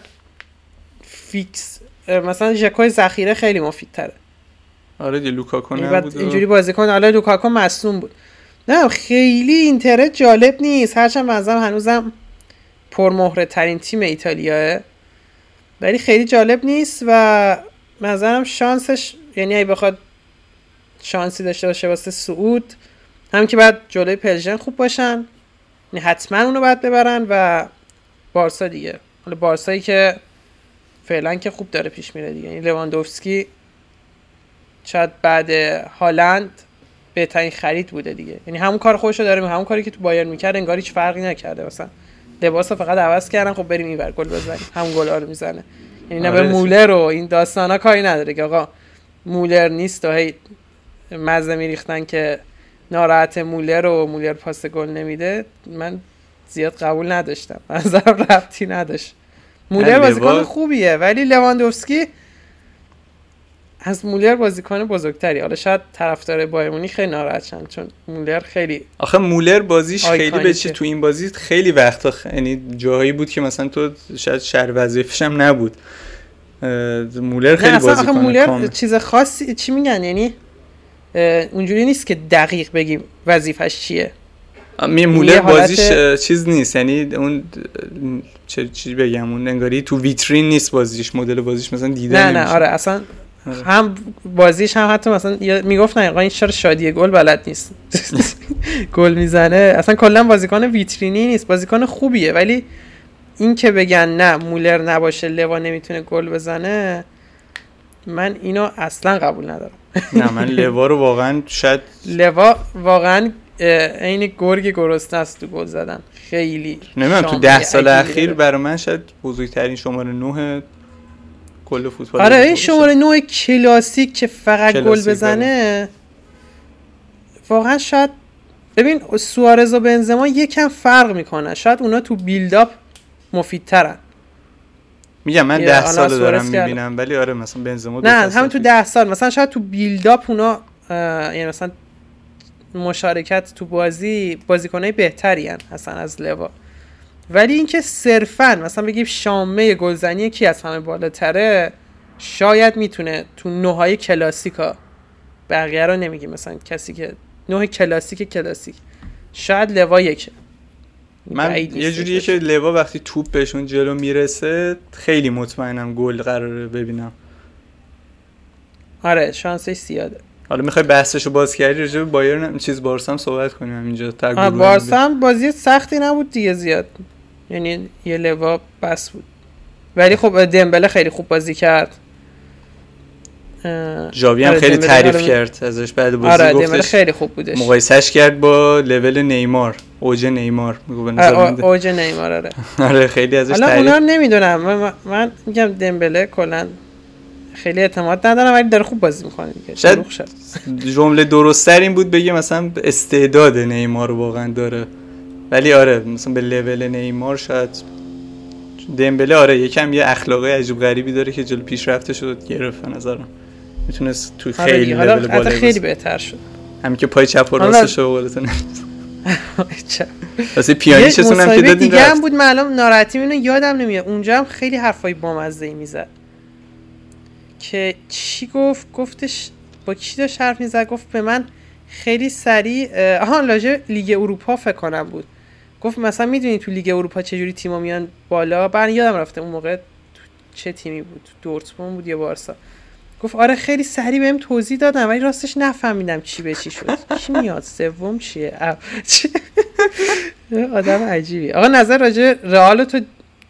Speaker 2: فیکس مثلا ژکو ذخیره خیلی مفید تره
Speaker 1: آره دی لوکاکو
Speaker 2: یعنی
Speaker 1: نبود
Speaker 2: اینجوری بازیکن حالا لوکاکو مصدوم بود. نه خیلی اینتر جالب نیست. هرچند به نظرم هنوزم پرمهره ترین تیم ایتالیاه ولی خیلی جالب نیست و به نظرم شانسش یعنی اگه بخواد شانسی داشته باشه واسه صعود هم که بعد جلوی پلژن خوب باشن. یعنی حتما اونو باید ببرن و بارسا دیگه. حالا بارسایی که فعلا که خوب داره پیش میره دیگه. یعنی لواندوفسکی شاید بعد هالند بهترین خرید بوده دیگه. یعنی همون کار خودشو داره همون کاری که تو بایرن می‌کرد انگار هیچ فرقی نکرده. مثلا لباس فقط عوض کردن خب بریم اینور گل بزنیم. همون گل رو می‌زنه. یعنی نه به آره. مولر و این داستانا کاری نداره که آقا مولر نیست و هی مزه میریختن که ناراحت مولر و مولر پاس گل نمیده من زیاد قبول نداشتم. نظرم ربطی نداشت. مولر بازیکن خوبیه ولی لواندوفسکی از مولر بازیکن بزرگتری. حالا شاید طرفدار بایرن خیلی ناراحت شن چون مولر خیلی
Speaker 1: آخه مولر بازیش خیلی به تو این بازی خیلی وقتا یعنی جاهایی بود که مثلا تو شاید شهر وظیفش هم نبود. مولر خیلی بازی
Speaker 2: کنه مولر چیز خاصی چی میگن؟ یعنی اونجوری نیست که دقیق بگیم وظیفش چیه.
Speaker 1: می مولر بازیش چیز نیست. یعنی اون چه چی بگم اون انگاری تو ویترین نیست بازیش مدل بازیش مثلا دیده
Speaker 2: نه نه آره اصلا آره. هم بازیش هم حتی مثلا می‌گفت نه این چرا شادی گل بلد نیست؟ گل می‌زنه. اصلا کلا بازیکن ویترینی نیست بازیکن خوبیه ولی این که بگن نه مولر نباشه لوا نمی‌تونه گل بزنه من اینو اصلا قبول ندارم.
Speaker 1: نه من لوا رو واقعا شاید
Speaker 2: لوا واقعا عین گرگ گرسنه است تو گل زدن. خیلی
Speaker 1: نمی‌دونم تو ده سال اخیر برای من شاید بزرگترین شماره 9 کل فوتبال
Speaker 2: آره این شماره 9 کلاسیک که فقط گل بزنه واقعا شاید ببین سوارز و بنزما یکم فرق می‌کنه. شاید اونا تو بیلداپ مفیدترن.
Speaker 1: میگم من ده سال دارم می‌بینم ولی آره مثلا بنزما
Speaker 2: نه همین تو ده سال. مثلا شاید تو بیلداپ اونا یعنی مثلا مشارکت تو بازی بازیکنای بهتری هن اصلا از لوا. ولی اینکه صرفا مثلا بگیم شامه گلزنی کی از همه بالاتره شاید می‌تونه تو نوهای کلاسیکا بقیه رو نمیگیم مثلا کسی که نوع کلاسیک کلاسیک. شاید لوا یکه.
Speaker 1: من یه جوریه که لوا وقتی توپ بهشون جلو می‌رسه خیلی مطمئنم گل قراره ببینم.
Speaker 2: آره شانسش زیاده.
Speaker 1: حالا می‌خوای بحثشو باز کردی راجع به بایرن چیز بارسا هم صحبت کنیم اینجا
Speaker 2: بارسا هم بازی سختی نبود دیگه زیاد. یعنی یه لوا بس بود. ولی خب دمبله خیلی خوب بازی کرد.
Speaker 1: جاوی هم آره، خیلی تعریف کرد ازش بعد بازی
Speaker 2: آره گفتش. خیلی خوب بودش.
Speaker 1: مقایسش کرد با لول نیمار اوج نیمار
Speaker 2: میگه آره اوج نیمار آره.
Speaker 1: آره خیلی ازش
Speaker 2: حالا تعریف اونا نمی‌دونم من, من میگم دمبله کلا خیلی اعتماد ندارم ولی داره خوب بازی می‌کنه دیگه
Speaker 1: شاید جمله درست این بود بگه مثلا استعداد نیمار واقعا داره. ولی آره مثلا به لول نیمار شاید دمبله آره یکم یه اخلاقی عجیب غریبی داره که جلو پیشرفته شد گرفت نظرم. می‌تونست تو آره خیلی لول بالا
Speaker 2: خیلی بهتر شد.
Speaker 1: همین که پای چپ و راستش رو قولتون واسه پیانیشتون هم که دادین
Speaker 2: دیگه هم بود معلوم ناراحتی اینو یادم نمیاد. اونجا هم خیلی حرفای بامزه ای می‌زد. که چی گفت؟ گفتش با کی داشت حرف می‌زد؟ گفت به من خیلی سریع آها لاژه لیگ اروپا فکر کنم بود. گفت مثلا می‌دونی تو لیگ اروپا چجوری تیما میان بالا؟ بعد یادم رفته اون موقع چه تیمی بود؟ دورتموند بود یا بارسا. گفت آره خیلی سریع بهم توضیح دادم ولی راستش نفهمیدم چی به چی شد. کی میاد؟ سوم چیه؟ آدم عجیبی. آقا نظر راجع رئال تو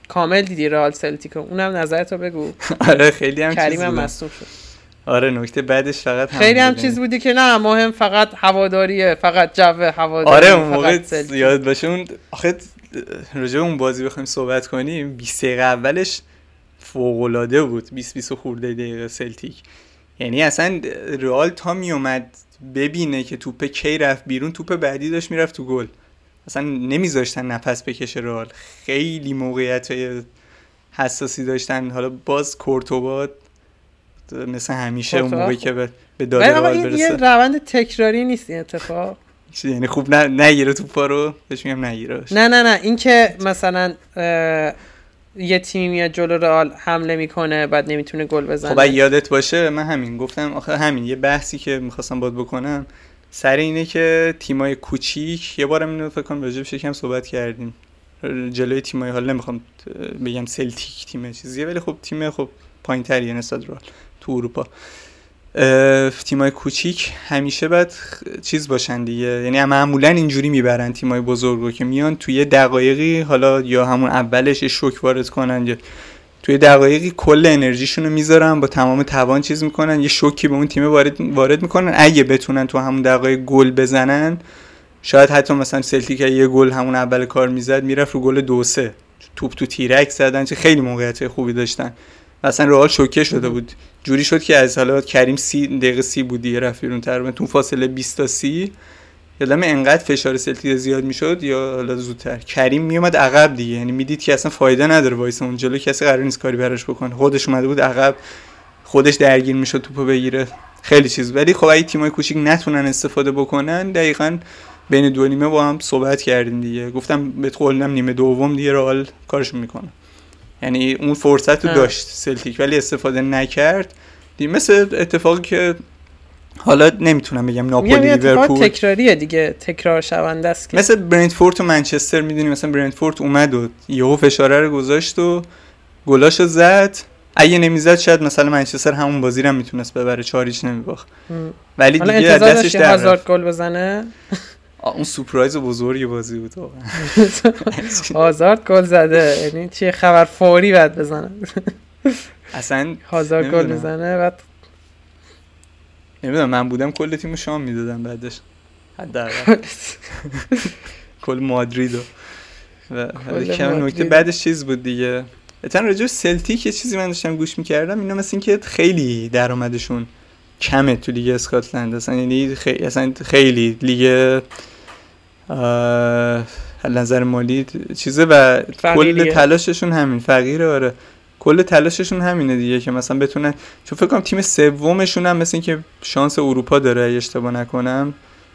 Speaker 2: کامل دیدی رئال سلتیکو اونم نظرتو بگو.
Speaker 1: آره خیلی هم
Speaker 2: کریم هم مصدوم شد.
Speaker 1: آره نکته بعدش فقط
Speaker 2: خیلی هم چیز بودی که نه مهم فقط هواداریه فقط جو هواداری
Speaker 1: آره اون موقع یاد باشه. اون آخه راجع اون بازی بخوایم صحبت کنیم 20 دقیقه اولش فوق العاده بود 20 20 خورده دقیقه سلتیک. یعنی اصلا رئال تا می اومد ببینه که توپ کی رفت بیرون توپ بعدی داشت می‌رفت تو گل. اصلا نمیذاشتن نفس بکشه رئال. خیلی موقعیت های حساسی داشتن. حالا باز کورتوبا مثل همیشه اون موقعی که به, به داده رئال برسه.
Speaker 2: یه روند تکراری نیست این اتفاق.
Speaker 1: یعنی خوب نه نگیره توپا رو؟ بهش میگم نگیره.
Speaker 2: نه نه نه. این که مثلا یه تیمی میاد جلو رئال حمله می‌کنه بعد نمی‌تونه گل بزنه.
Speaker 1: خب یادت باشه من همین گفتم آخه همین یه بحثی که می‌خواستم باد بکنم سر اینه که تیمای کوچیک یه بارم اینو فکر کنم راجبش یکم صحبت کردیم. جلوی تیمای حالا نمی‌خوام بگم سلتیک تیم چیزیه ولی خب تیم خب پایینتریه نسبت رئال تو اروپا. تیمای کوچیک همیشه باید چیز باشن دیگه. یعنی معمولا اینجوری می‌برن تیمای بزرگ که میان توی دقایقی حالا یا همون اولش شوک وارد کنن یا توی دقایقی کل انرژیشون رو می‌ذارن با تمام توان چیز می‌کنن یه شوکی به اون تیم وارد وارد می‌کنن. اگه بتونن تو همون دقایق گل بزنن شاید حتی مثلا سلتیک یه گل همون اول کار می‌زد می‌رفت رو گل دو سه. توپ تو تیرک زدن چه خیلی موقعیت خوبی داشتن. اصلا رئال شوکه شده بود. جوری شد که از حالا کریم سی دقیقه سی بودی رفت بیرون تقریبا. تو فاصله 20 تا 30 یادم انقدر فشار سلتیک زیاد می‌شد یا حالا زودتر؟ کریم میومد عقب دیگه. یعنی می‌دید که اصلا فایده نداره وایسه اون جلو کسی قرار نیست کاری براش بکنه. خودش اومده بود عقب خودش درگیر می‌شد توپو بگیره. خیلی چیز. ولی خب اگه تیمای کوچیک نتونن استفاده بکنن دقیقا بین دو نیمه با هم صحبت کردیم دیگه. گفتم بهت قولم نیمه دوم دیگه رئال کارشو می‌کنه. یعنی اون فرصت رو داشت سلتیک ولی استفاده نکرد. مثل اتفاقی که حالا نمی‌تونم بگم ناپولی لیورپول.
Speaker 2: تکراریه دیگه. تکرار شونده است
Speaker 1: مثل برنتفورد و منچستر می‌دونی مثلا برنتفورد اومد و یهو فشاره رو گذاشت و گلاشو زد. اگه نمی‌زد شاید مثلا منچستر همون بازی رو می‌تونست ببره چاریچ نمیباخت. ولی دیگه دستش در
Speaker 2: گل بزنه؟
Speaker 1: اون سورپرایز بزرگی بازی بود
Speaker 2: هازارد گل زده. یعنی چیه خبر فوری بعد بزنه.
Speaker 1: اصلا
Speaker 2: هازارد گل می‌زنه بعد
Speaker 1: نمی‌دونم من بودم کل تیمو شام می‌دادم بعدش. حداقل. کل مادرید و کم نکته بعدش چیز بود دیگه. اتن راجع سلتیک یه چیزی من داشتم گوش می‌کردم اینا مثل اینکه خیلی درآمدشون کمه تو لیگ اسکاتلند. اصلا یعنی خیلی اصلا خیلی لیگ نظر مالی چیزه و کل تلاششون همین فقیره آره. کل تلاششون همینه دیگه که مثلا بتونن چون فکر کنم تیم سومشون هم مثل اینکه شانس اروپا داره اگه اشتباه نکنم.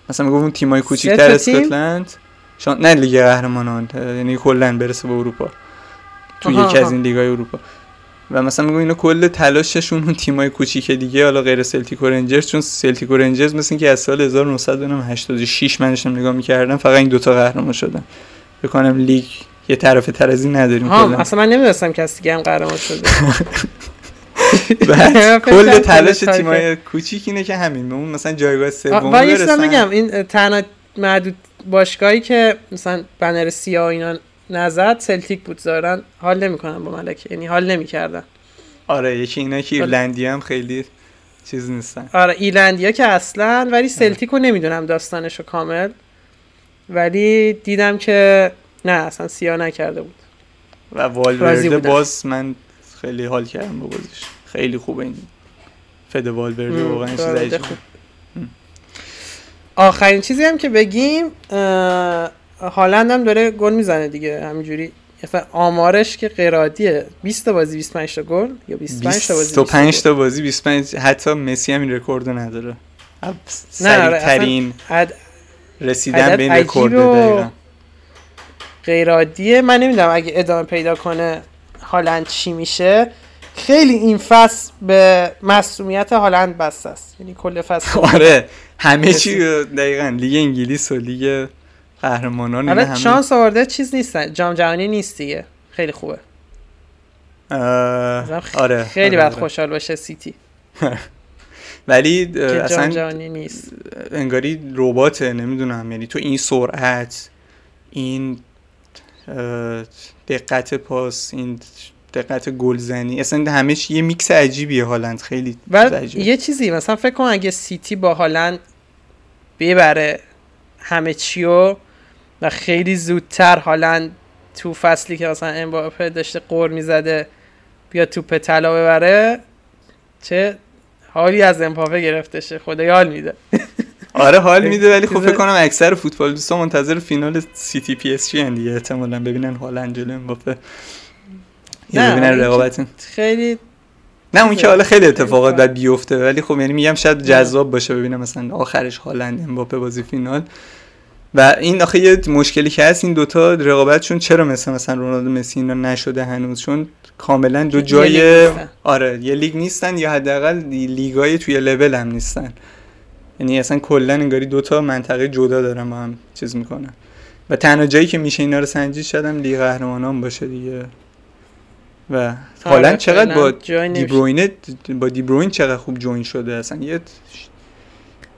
Speaker 1: مثلا میگم اون تیمای کوچیک‌تر اسکاتلند. شان... نه لیگ قهرمانان. یعنی کلا برسه به اروپا. تو یکی از این لیگای اروپا. و مثلا میگم اینو کل تلاششون اون تیمای کوچیک دیگه حالا غیر سلتیک و رنجرز چون سلتیک و رنجرز مثل اینکه از سال 1986 من داشتم نگاه می‌کردم فقط این دوتا قهرمان شدن. بکنم لیگ یه طرف تر از این نداریم
Speaker 2: ها اصلا من نمی‌دونستم کسی دیگه هم قهرمان شده.
Speaker 1: کل تلاش تیمای کوچیک اینه که همین اون مثلا جایگاه سوم
Speaker 2: برسن. میگم این تنها معدود باشگاهی که مثلا بنر سیاه اینا نزد سلتیک بود زارن. حال نمی‌کنن با ملکه. یعنی حال نمی‌کردن.
Speaker 1: آره یکی اینا که ایرلندی هم خیلی چیز نیستن.
Speaker 2: آره ایرلندیا که اصلا ولی سلتیک رو نمی‌دونم داستانشو کامل. ولی دیدم که نه اصلا سیاه نکرده بود.
Speaker 1: و والورده باز من خیلی حال کردم با بازیش. خیلی خوبه این فد والورده واقعا چیز خوب.
Speaker 2: آخرین چیزی هم که بگیم هالند هم داره گل می‌زنه دیگه همینجوری. آمارش که قرادیه 20 تا بازی 25 تا گل یا 25 تا بازی
Speaker 1: 25 تا بازی 25 حتی مسی هم این رکوردو نداره. سریع ترین عد... رسیدن به این رکورد دقیقا.
Speaker 2: غیر عادیه من نمی‌دونم اگه ادامه پیدا کنه هالند چی میشه. خیلی این فصل به مسئولیت هالند بسته است. یعنی کل فصل
Speaker 1: آره همه چی دقیقا لیگ انگلیس و لیگ قهرمانان
Speaker 2: آره همه... شانس آورده چیز نیستن. جام جهانی نیست دیگه. خیلی خوبه.
Speaker 1: آره
Speaker 2: خیلی
Speaker 1: آره
Speaker 2: بعد خوشحال باشه سیتی.
Speaker 1: ولی
Speaker 2: که
Speaker 1: اصلا
Speaker 2: جانی نیست.
Speaker 1: انگاری رباته نمی‌دونم. یعنی تو این سرعت این دقت پاس این دقت گلزنی. اصلا همه یه میکس عجیبیه هالند. خیلی
Speaker 2: بعد یه چیزی مثلا فکر کن اگه سیتی با هالند ببره همه چیو و خیلی زودتر هالند تو فصلی که مثلا امباپه داشته غر می‌زده بیا توپ طلا ببره چه حالی از امباپه گرفته شه خدا حال میده.
Speaker 1: آره حال میده ولی خب فکر کنم اکثر فوتبال دوستا منتظر فینال سیتی پی اس جی دیگه. احتمالاً ببینن هالند جلو امباپه.
Speaker 2: نه
Speaker 1: ببینن رقابت.
Speaker 2: خیلی
Speaker 1: نه اون که حالا خیلی اتفاقات بعد بیفته ولی خب یعنی میگم شاید جذاب باشه ببینم مثلا آخرش هالند امباپه بازی فینال. و این آخه یه مشکلی که هست این دوتا رقابتشون چرا مثل مثلا رونالدو مسی اینا نشده هنوز؟ چون کاملا دو جای آره یه لیگ نیستن یا حداقل لیگای توی لول هم نیستن. یعنی اصلا کلا انگاری دوتا منطقه جدا دارن با هم چیز می‌کنن. و تنها جایی که میشه اینا رو سنجید شاید هم لیگ قهرمانان باشه دیگه. و حالا چقدر با دیبروینه با دیبروین چقدر خوب جوین شده؟ اصلا یه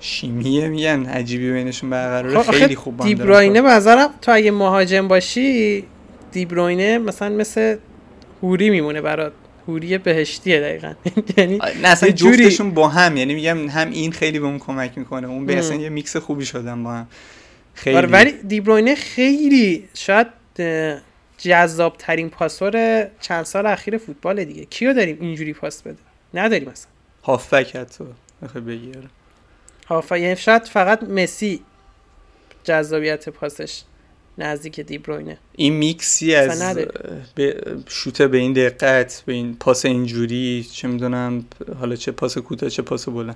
Speaker 1: شیمیه میگن عجیبی بینشون برقراره. خیلی خوب
Speaker 2: دیبروینه به نظرم تو اگه مهاجم باشی دیبروینه مثلا مثل حوری میمونه برات. حوری بهشتیه دقیقا.
Speaker 1: یعنی نه اصلا جفتشون با هم یعنی میگم هم این خیلی به اون کمک می‌کنه. اون به اصلا یه میکس خوبی شدن با هم.
Speaker 2: خیلی. ولی دیبروینه خیلی شاید جذاب ترین پاسور چند سال اخیر فوتبال دیگه. کیو داریم اینجوری پاس بده؟ نداریم مثلا
Speaker 1: هافبک حتی. بخوای بگیره
Speaker 2: هافبک یعنی شاید فقط مسی جذابیت پاسش نزدیک دیبروینه
Speaker 1: این میکسی از به شوته به این دقت به این پاس اینجوری چه می‌دونم حالا چه پاس کوتاه چه پاس بلند.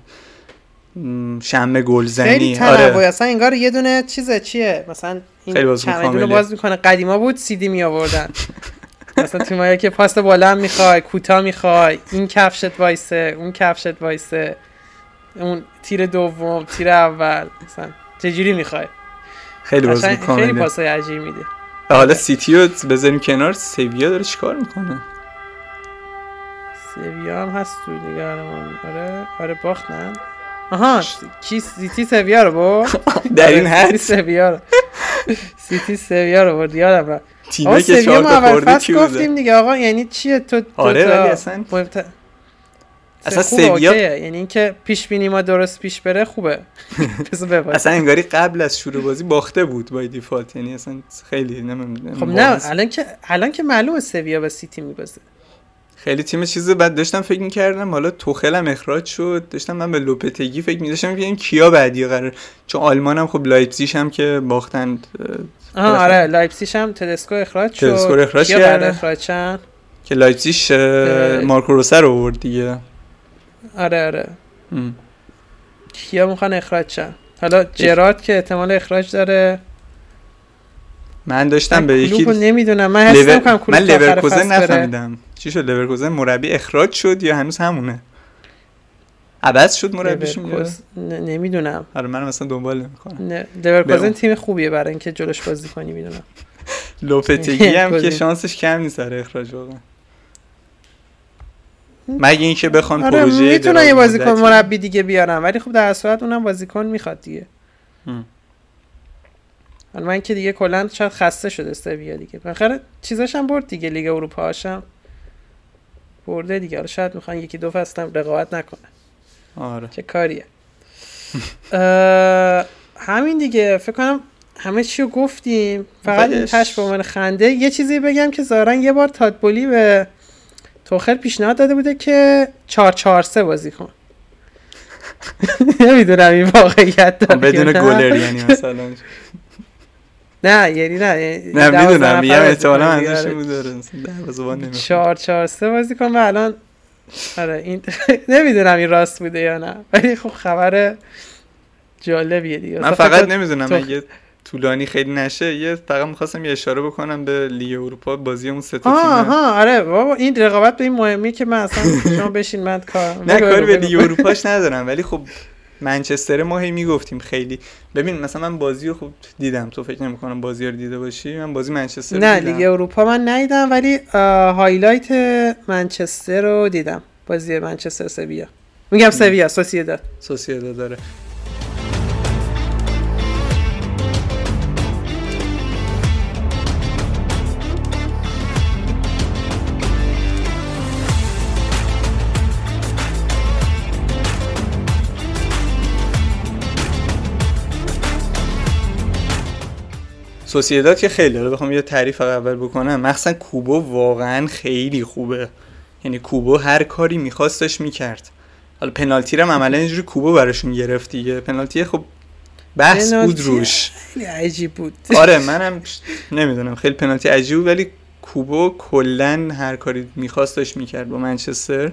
Speaker 1: شمه گلزنی.
Speaker 2: خیلی آره. اصلا انگار یه دونه چیزه چیه؟ مثلا این چمدون باز می‌کنه. قدیما بود سیدی می آوردن مثلا تو مایه که پاس بلند می‌خوای کوتاه می‌خوای. این کفشت وایسه اون کفشت وایسه. اون تیر دوم تیر اول مثلا چجوری می‌خوای؟
Speaker 1: خیلی باز می‌کنه.
Speaker 2: خیلی پاسای عجیب میده.
Speaker 1: حالا سیتی رو بذاریم کنار. سویا داره چیکار می‌کنه؟
Speaker 2: سویا هم هست تو دیگه آره آره باخت نه. آها کی سیتی سویا رو برد.
Speaker 1: در این
Speaker 2: حد. سیتی سویا رو. سیتی سویا رو برد. یادم رفت.
Speaker 1: تیمه که چهار تا خورده
Speaker 2: گفتیم دیگه. آقا یعنی چیه؟ تو
Speaker 1: آره ولی اصلا
Speaker 2: اصلا سویا یعنی اینکه پیش بینی ما درست پیش بره خوبه.
Speaker 1: اصلا انگاری قبل از شروع بازی باخته بود by default یعنی اصلا خیلی نمی‌دونم
Speaker 2: خب نه الان که الان که معلومه سویا و سیتی میبازه.
Speaker 1: خیلی تیم چیز بعد داشتم فکر می‌کردم. حالا توخل هم اخراج شد. داشتم من به لوپتگی فکر میداشتم که این کیا بعدی قرار چون آلمان هم خب لایپزیش هم که باختند
Speaker 2: آه آره لایپزیش هم تدسکو اخراج شد.
Speaker 1: تدسکو اخراج
Speaker 2: شد
Speaker 1: که لایپزیش مارکو رزه رو آورد دیگه.
Speaker 2: آره آره. ام. کیا می‌خوان اخراج شن. حالا جرارد که احتمال اخراج داره.
Speaker 1: من داشتم به یکی
Speaker 2: نمی‌دونم. من حس نمی‌کنم
Speaker 1: من لورکوزن نفهمیدم. چی شد؟ لورکوزن مربی اخراج شد یا هنوز همونه؟ عوض شد مربیش
Speaker 2: نمی‌دونم.
Speaker 1: آره من مثلا دنبال نمی‌کنم.
Speaker 2: لورکوزن تیم خوبیه برای اینکه جلوش بازی کنی می‌دونم.
Speaker 1: لوپتگی هم که شانسش کم نیست سر اخراج واقعا. مگه اینکه بخوان
Speaker 2: آره پروژه می‌تونن یه بازیکن مربی دیگه بیارن ولی خب در صورت اونم بازیکن می‌خواد دیگه. من که دیگه کلا شاید خسته شده سویا دیگه. بخره چیزاش هم برد دیگه لیگ اروپا هاشم برده دیگه. حالا شاید می‌خوان یکی دو فصل هم رقابت نکنه
Speaker 1: آره.
Speaker 2: چه کاریه. همین دیگه. فکر کنم همه چی رو گفتیم. فقط این تش به من خنده یه چیزی بگم که ظاهرا یه بار تادبولی به توخل پیشنهاد داده بوده که 4 4 3 بازی کن. نمی‌دونم این واقعیت داره
Speaker 1: بدون گلر یعنی مثلا.
Speaker 2: نه یعنی نه
Speaker 1: نه می‌دونم میگم احتمالا ازش بود داره
Speaker 2: 4 4 3 بازی کن و الان آره این نمی‌دونم این راست بوده یا نه. ولی خب خبر جالبیه دیگه.
Speaker 1: من فقط نمی‌دونم اگه طولانی خیلی نشه یه فقط می‌خواستم یه اشاره بکنم به لیگ اروپا بازی اون سه تا
Speaker 2: آها آره بابا این رقابت به این مهمی که من اصلا شما بشین من کار
Speaker 1: نه کاری به لیگ اروپاش ندارم ولی خب منچستر ما هی می‌گفتیم خیلی. ببین مثلا من بازی رو خوب دیدم تو فکر نمی‌کنم بازی رو دیده باشی من بازی منچستر
Speaker 2: نه لیگ اروپا من ندیدم ولی هایلایت منچستر رو دیدم بازی منچستر سویا. میگم سویا سوسییداد.
Speaker 1: سوسییداد داره سوسیداد که خیلی حالا بخوام یه تعریف اول بکنم. مخصوصا کوبو واقعا خیلی خوبه. یعنی کوبو هر کاری میخواستش می‌کرد. حالا پنالتی رو عملا اینجوری کوبو براشون گرفت دیگه. پنالتی خب بحث بود روش.
Speaker 2: خیلی عجیب بود.
Speaker 1: آره منم نمی‌دونم. خیلی پنالتی عجیب بود ولی کوبو کلا هر کاری میخواستش می‌کرد با منچستر.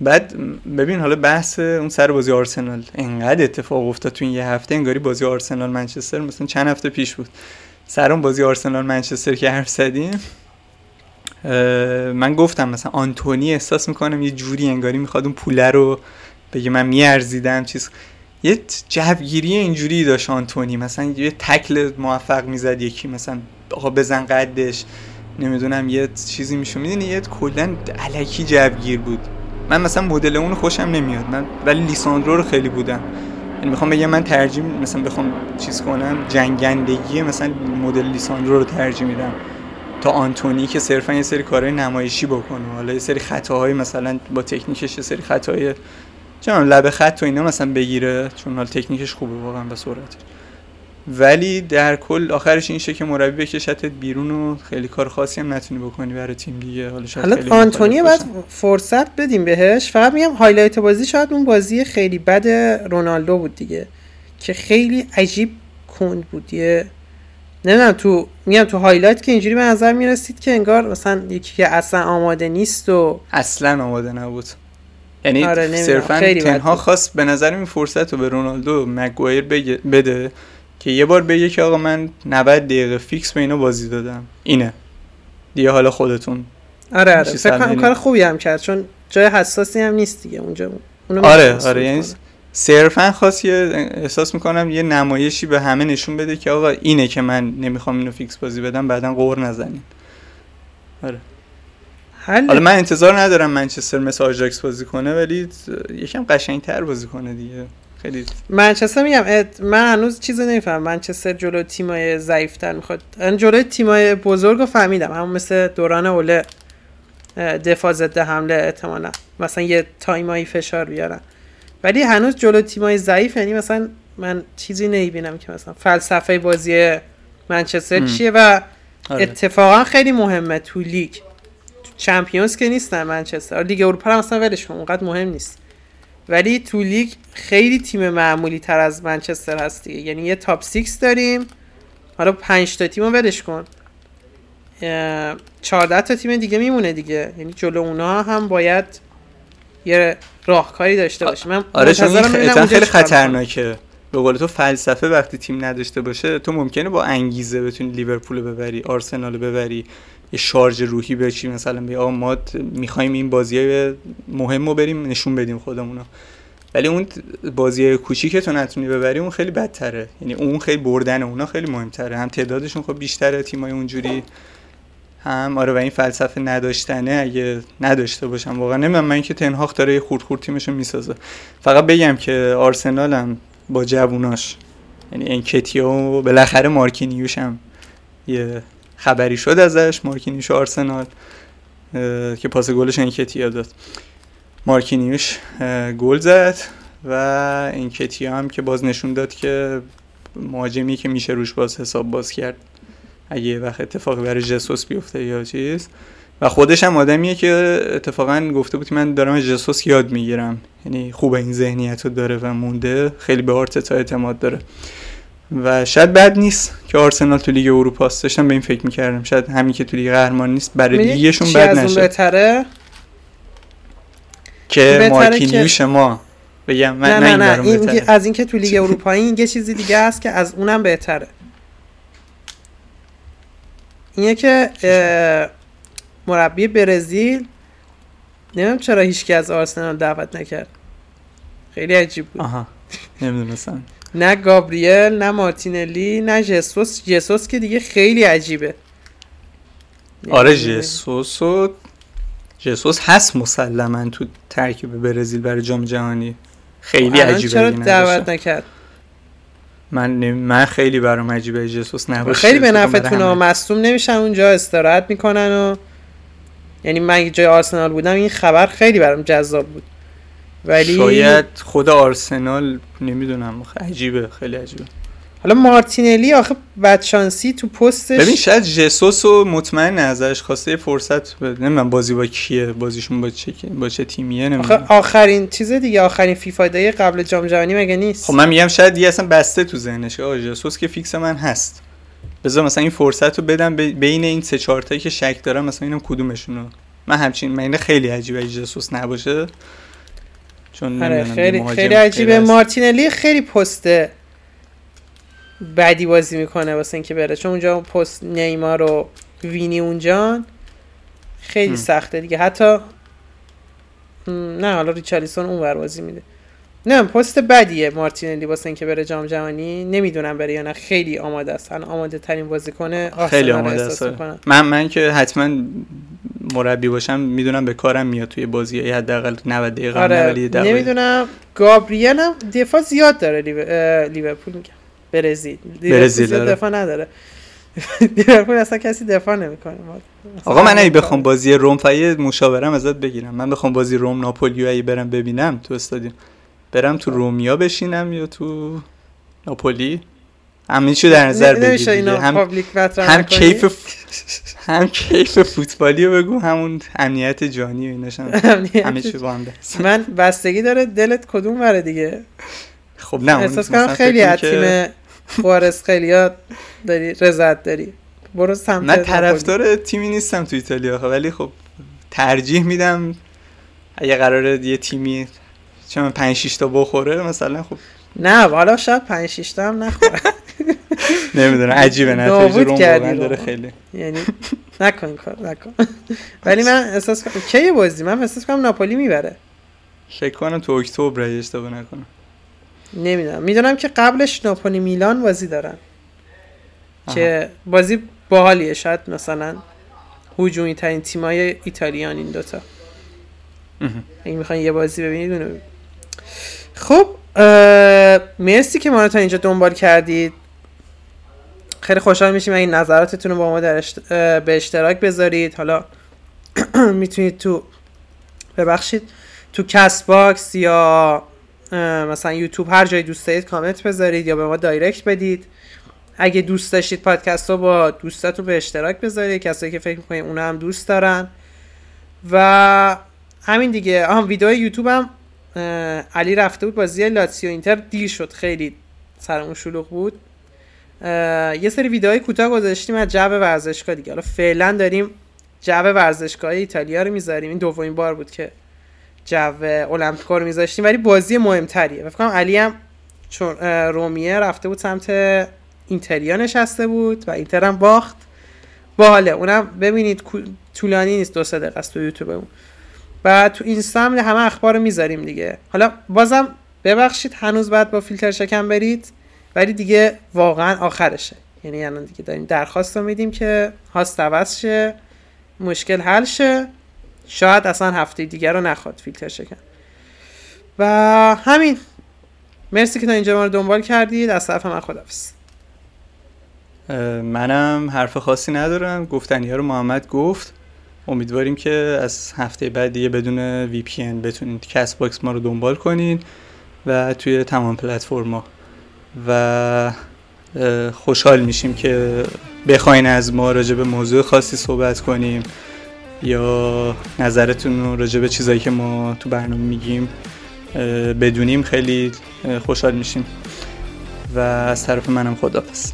Speaker 1: بعد ببین حالا بحث اون سر بازی آرسنال. انقدر اتفاق افتاد تو این یه هفته. انگاری بازی آرسنال منچستر مثلا چند هفته پیش بود. سر اون بازی آرسنال منچستر که حرف زدیم من گفتم مثلا آنتونی احساس می‌کنم یه جوری انگاری می‌خواد اون پوله رو بگه من میارزیدم چیز. یه جوگیری اینجوری داشت آنتونی مثلا یه تکل موفق می‌زد یکی مثلا آقا بزن قدش نمی‌دونم یه چیزی میشون می‌دونی یه کلا علکی جوگیر بود. من مثلا مدل اون خوشم نمیاد من ولی لیساندرو رو خیلی بودم. یعنی می‌خوام بگم من ترجیح مثلا بخوام چیز کنم جنگندگی مثلا مدل لیساندرو رو ترجیح میدم. تا آنتونی که صرفا یه سری کارهای نمایشی بکنه. حالا یه سری خطاهای مثلا با تکنیکش یه سری خطاهای چون لب خط و اینا مثلا بگیره چون حال تکنیکش خوبه واقعا به صورت. ولی در کل آخرش این که مربی بکشتت بیرون و خیلی کار خاصی هم نتونی بکنی برای تیم دیگه. حالا شاید
Speaker 2: حالا آنتونی بعد فرصت بدیم بهش. فقط میگم highlight بازی شاید اون بازی خیلی بد رونالدو بود دیگه که خیلی عجیب کند بود. یه نمی‌دونم تو میگم تو highlight که اینجوری به نظر می‌رسید که انگار مثلا یکی که اصلا آماده نیست و
Speaker 1: اصلا آماده نبود. یعنی آره صرفا تنهاخ خواست به نظر این فرصت رو به رونالدو مگوایر بده. که یه بار بگه که آقا من 90 دقیقه فیکس به اینو بازی دادم. اینه. دیگه حالا خودتون.
Speaker 2: آره آره. فکر کنم کار خوبی هم کرد چون جای حساسی هم نیست دیگه. اونجا
Speaker 1: اونو آره آره. یعنی صرفا خواست یه احساس می‌کنم یه نمایشی به همه نشون بده که آقا اینه که من نمی‌خوام اینو فیکس بازی بدم بعدا قور نزنین. آره. حالا من انتظار ندارم منچستر مثل آجاکس بازی کنه ولی یکم قشنگتر بازی کنه دیگه. خیلی.
Speaker 2: منچستر میگم من هنوز چیزی نمی‌فهمم. منچستر جلو تیمای ضعیفتر می‌خواد. من جلوی تیمای بزرگ رو فهمیدم. همون مثل دوران اوله دفاع ضد حمله احتمالا. مثلا یه تایمایی فشار بیارن. ولی هنوز جلو تیمای ضعیف یعنی مثلا من چیزی نمی‌بینم که مثلا فلسفه بازی منچستر چیه و آره. اتفاقا خیلی مهمه تو لیگ. Champions که نیستن منچستر. لیگ اروپا هم اصلا ولش اونقدر مهم نیست. ولی تو لیگ خیلی تیم معمولی تر از منچستر هست دیگه. یعنی یه top 6 داریم. حالا 5 تا تیم رو ولش کن. 14 تا تیم دیگه میمونه دیگه. یعنی جلو اونها هم باید یه راهکاری داشته باشیم. من
Speaker 1: آره چون خیلی خطرناکه. به قول تو فلسفه وقتی تیم نداشته باشه تو ممکنه با انگیزه بتونی لیورپول ببری آرسنال ببری. یه شارژ روحی بچی مثلا بیا ما می‌خوایم این بازی مهم رو بریم نشون بدیم خودمونو. ولی اون بازی کوچیک تو نتونی ببری اون خیلی بدتره. یعنی اون خیلی بردن اونا خیلی مهمتره. هم تعدادشون خب بیشتره تیمای اونجوری. هم آره و این فلسفه نداشتنه. اگه نداشته باشم واقعا نمی‌دونم. من که تنهاخ داره یه خورد خورد تیمشو می‌سازه. فقط بگم که آرسنال هم با جووناش. یعنی انکتیا و بالاخره مارکینیوش هم یه خبری شد ازش مارکینیوش آرسنال که پاس گلش انکتیا داد. مارکینیوش گل زد و انکتیا هم که باز نشون داد که مهاجمی که میشه روش باز حساب باز کرد. اگه وقت اتفاقی برای جسوس بیفته یا چیز. و خودش هم آدمیه که اتفاقا گفته بود من دارم جسوس یاد می‌گیرم. یعنی خوب این ذهنیت رو داره و مونده. خیلی به آرتتا اعتماد داره. و شاید بد نیست که آرسنال تو لیگ اروپا است. داشتم به این فکر می‌کردم. شاید همین که تو لیگ قهرمان نیست برای لیگشون بد نشه.
Speaker 2: بهتره؟
Speaker 1: که مارکینیوش ما بگم من
Speaker 2: نه نه, نه. این از اینکه تو لیگ اروپایی این یه چیزی دیگه است که از اونم بهتره. اینه که مربی برزیل. نمی‌دونم چرا هیچکی از آرسنال دعوت نکرد. خیلی عجیب بود.
Speaker 1: آها. نمی‌دونستم.
Speaker 2: نه گابریل نه مارتینلی نه جسوس. جسوس که دیگه خیلی عجیبه.
Speaker 1: آره جسوس و جسوس هست مسلما تو ترکیب برزیل برای جام جهانی. خیلی عجیبه
Speaker 2: چرا دعوت نکرد؟
Speaker 1: من من خیلی برام عجیبه جسوس نباشه.
Speaker 2: خیلی به نفعتون ها مصدوم نمیشن اونجا استراحت می‌کنن و یعنی من جای آرسنال بودم این خبر خیلی برام جذاب بود.
Speaker 1: ولی شاید خود آرسنال نمی‌دونم عجیبه خیلی عجیبه.
Speaker 2: حالا مارتینلی آخه بدشانسی تو پستش.
Speaker 1: ببین شاید جسوس و مطمئن ازش خواسته فرصت بده. من بازی با کیه بازیشون با چه با چه تیمیه
Speaker 2: نمی‌دونم. آخه آخرین چیز دیگه آخرین فیفا دای قبل جام جهانی مگه نیست؟
Speaker 1: خب من میگم شاید دیگه اصلا بسته تو ذهنش. آ جسوس که فیکس من هست. بذار مثلا این فرصت رو بدم بین این سه چهار که شک دارم مثلا اینم کدومشونو. من همچین من خیلی عجیبه جسوس نباشه.
Speaker 2: چون آره خیلی خیلی عجیبه. مارتینلی خیلی پسته بدی بازی می‌کنه واسه اینکه بره. چون اونجا پست نیمار و وینی اونجان خیلی ام. سخته دیگه. حتی نه حالا ریچالیسون اون بازی میده. نه پست بدیه مارتینلی واسه اینکه بره جام جهانی. نمی‌دونم بره یا نه. خیلی آماده است. آماده ترین بازیکن
Speaker 1: خیلی آماده است. من من که حتما مربی باشم می‌دونم به کارم میاد توی بازی حداقل 90 دقیقه
Speaker 2: آره. نمی‌دونم. گابریل هم دفاع زیاد داره لیورپول میگم. برزیل. برزیل آره. دفاع نداره. لیورپول اصلا کسی دفاع نمی‌کنه.
Speaker 1: آقا من اگه بخوام بازی روم فایی مشاورم ازت بگیرم. من بخوام بازی روم ناپولی اگه برم ببینم تو استادیوم. برم تو رومیا بشینم یا تو ناپولی؟ همین چی در نظر
Speaker 2: بگیر هم
Speaker 1: هم کیف هم کیف فوتبالی رو بگو همون امنیت جانی و ایناش همه چی با هم
Speaker 2: من بستگی داره دلت کدوم بره دیگه؟
Speaker 1: خب نه
Speaker 2: احساس کنم خیلی از تیم خوارز خیلی داری رضایت داری. برو سمت
Speaker 1: من طرفدار تیمی نیستم تو ایتالیا ولی خب ترجیح میدم. اگه قراره یه تیمی چه 5 6 تا بخوره مثلا خب.
Speaker 2: نه حالا شاید 5 6 تا هم نخوره.
Speaker 1: نمی‌دونم عجیبه نتیجه روم واقعا داره خیلی.
Speaker 2: یعنی نکن کار نکن. ولی من احساس کنم کی بازی؟ من احساس کنم ناپولی می‌بره.
Speaker 1: فکر کنم تو اکتبر اشتباه نکنم.
Speaker 2: نمی‌دونم. می‌دونم که قبلش ناپولی میلان بازی دارن. که بازی باحالیه. شاید مثلا هجومی ترین تیمای ایتالیان این دوتا. اگه می‌خواین یه بازی ببینید خب مرسی که ما رو تا اینجا دنبال کردید. خیلی خوشحال میشیم اگه نظراتتون رو با ما در به اشتراک بذارید. حالا می‌تونید تو ببخشید تو Castbox یا مثلا یوتیوب هر جای دوست دارید کامنت بذارید یا به ما direct بدید. اگه دوست داشتید پادکست رو با دوستاتون به اشتراک بذارید. کسایی که فکر می‌کنید اونا هم دوست دارن. و همین دیگه. آها ویدیو یوتیوب هم علی رفته بود بازی لاتسیو اینتر دیر شد خیلی سرمون شلوغ بود. یه سری ویدیوهای کوتاه گذاشتیم از جو ورزشگاه دیگه. حالا فعلا داریم جو ورزشگاه ایتالیا رو می‌ذاریم. این دومین بار بود که جو المپیکو رو میذاشتیم. ولی بازی مهمتریه. فکر کنم علی هم چون رومیه رفته بود سمت اینتریا نشسته بود و اینتر هم باخت. باحاله. اونم ببینید طولانی نیست دو سه دقیقه است تو یوتیوبمون. و تو اینستا هم همه اخبار رو می‌ذاریم دیگه. حالا بازم ببخشید هنوز بعد با فیلتر شکن برید ولی دیگه واقعا آخرشه. یعنی الان دیگه داریم درخواست رو میدیم که host عوض شه مشکل حل شه. شاید اصلا هفته دیگه رو نخواد فیلتر شکن و همین. مرسی که تا اینجا ما رو دنبال کردید. از طرف من خدافظ
Speaker 1: منم حرف خاصی ندارم. گفتنی ها رو محمد گفت. امیدواریم که از هفته بعد دیگه بدون VPN بتونید Castbox ما رو دنبال کنین و توی تمام پلتفرما. و خوشحال میشیم که بخواین از ما راجع به موضوع خاصی صحبت کنیم یا نظرتون رو راجع به چیزایی که ما تو برنامه میگیم بدونیم خیلی خوشحال میشیم. و از طرف منم خدافظ